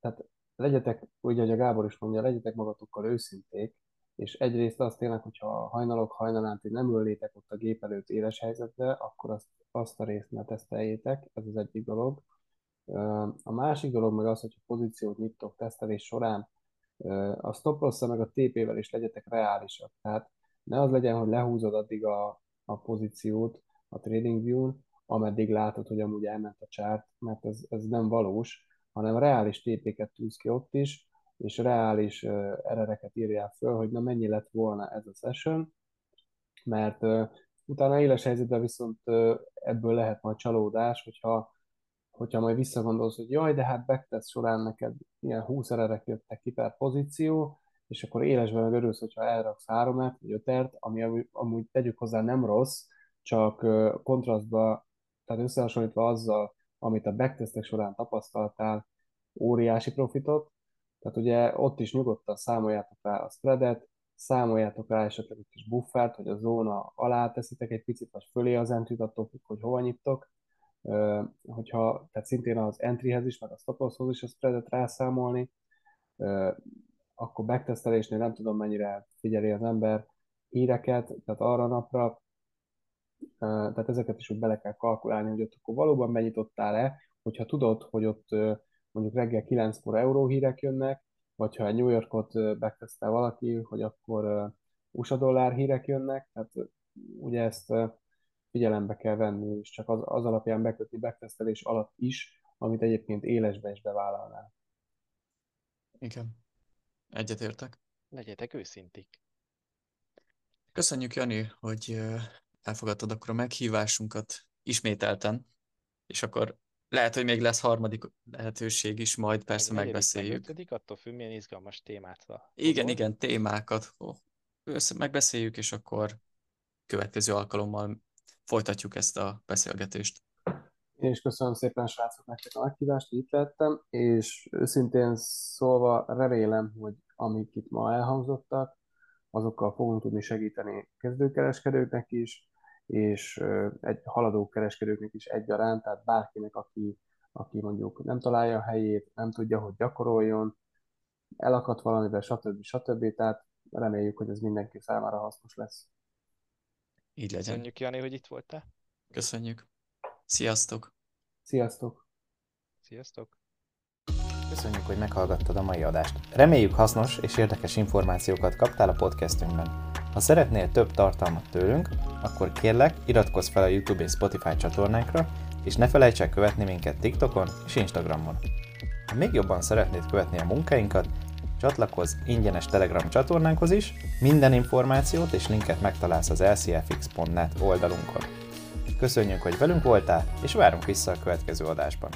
tehát legyetek, ugye, hogy a Gábor is mondja, legyetek magatokkal őszinték, és egyrészt azt tényleg, hogyha hajnalok hajnalán ti nem üllétek ott a gép előtt éles helyzetbe, akkor azt, azt a részt ne teszteljétek, ez az egyik dolog. A másik dolog meg az, hogyha pozíciót nyitok tesztelés során, a stop loss meg a TP-vel is legyetek reálisak. Tehát ne az legyen, hogy lehúzod addig a, a pozíciót a trading view-n, ameddig látod, hogy amúgy elment a chart, mert ez, ez nem valós, hanem reális TP-ket tűz ki ott is, és reális erereket írjál föl, hogy na mennyi lett volna ez a session, mert utána éles helyzetben viszont ebből lehet majd csalódás, hogyha, hogyha majd visszagondolsz, hogy jaj, de hát backtest során neked ilyen 20 ererek jöttek ki per pozíció, és akkor élesben meg örülsz, hogyha elraksz háromát, vagy ötert, ami amúgy tegyük hozzá nem rossz, csak kontrasztba, tehát összehasonlítva azzal, amit a backtestek során tapasztaltál, óriási profitot, tehát ugye ott is nyugodtan számoljátok rá a spreadet, számoljátok rá esetleg egy kis buffert, hogy a zóna alá teszitek egy picit, vagy fölé az entry hogy hova nyittok. Hogyha, tehát szintén az entryhez is, meg a stoplosshoz is a spreadet rászámolni, akkor backtestelésnél nem tudom mennyire figyeli az ember híreket, tehát arra napra tehát ezeket is úgy bele kell kalkulálni, hogy ott akkor valóban benyitottál-e, hogyha tudod, hogy ott mondjuk reggel 9-kor euróhírek jönnek, vagy ha egy New Yorkot bekezdte valaki, hogy akkor USA dollár hírek jönnek, tehát ugye ezt figyelembe kell venni, és csak az, az alapján bekötni bektesztelés alatt is, amit egyébként élesbe is bevállalnál. Igen, egyetértek. Legyetek őszintik. Köszönjük, Jani, hogy elfogadtad akkor a meghívásunkat ismételten, és akkor lehet, hogy még lesz harmadik lehetőség is, majd persze meg megbeszéljük. Ötödik, attól függ, milyen izgalmas témát van. Igen, igen, témákat össze megbeszéljük, és akkor következő alkalommal folytatjuk ezt a beszélgetést. Én is köszönöm szépen, srácok, nektek a meghívást, itt lettem, és őszintén szólva remélem, hogy amik itt ma elhangzottak, azokkal fogunk tudni segíteni kezdőkereskedőknek is, és egy haladó kereskedőknek is egyaránt, tehát bárkinek, aki, aki mondjuk nem találja a helyét, nem tudja, hogy gyakoroljon, elakadt valamivel, stb. stb. Tehát reméljük, hogy ez mindenki számára hasznos lesz. Így legyen. Köszönjük, Jani, hogy itt voltál. Köszönjük. Sziasztok. Sziasztok. Sziasztok. Köszönjük, hogy meghallgattad a mai adást. Reméljük hasznos és érdekes információkat kaptál a podcastünkben. Ha szeretnél több tartalmat tőlünk, akkor kérlek, iratkozz fel a YouTube és Spotify csatornánkra, és ne felejts el követni minket TikTokon és Instagramon. Ha még jobban szeretnéd követni a munkáinkat, csatlakozz ingyenes Telegram csatornánkhoz is, minden információt és linket megtalálsz az lcfx.net oldalunkon. Köszönjük, hogy velünk voltál, és várunk vissza a következő adásban.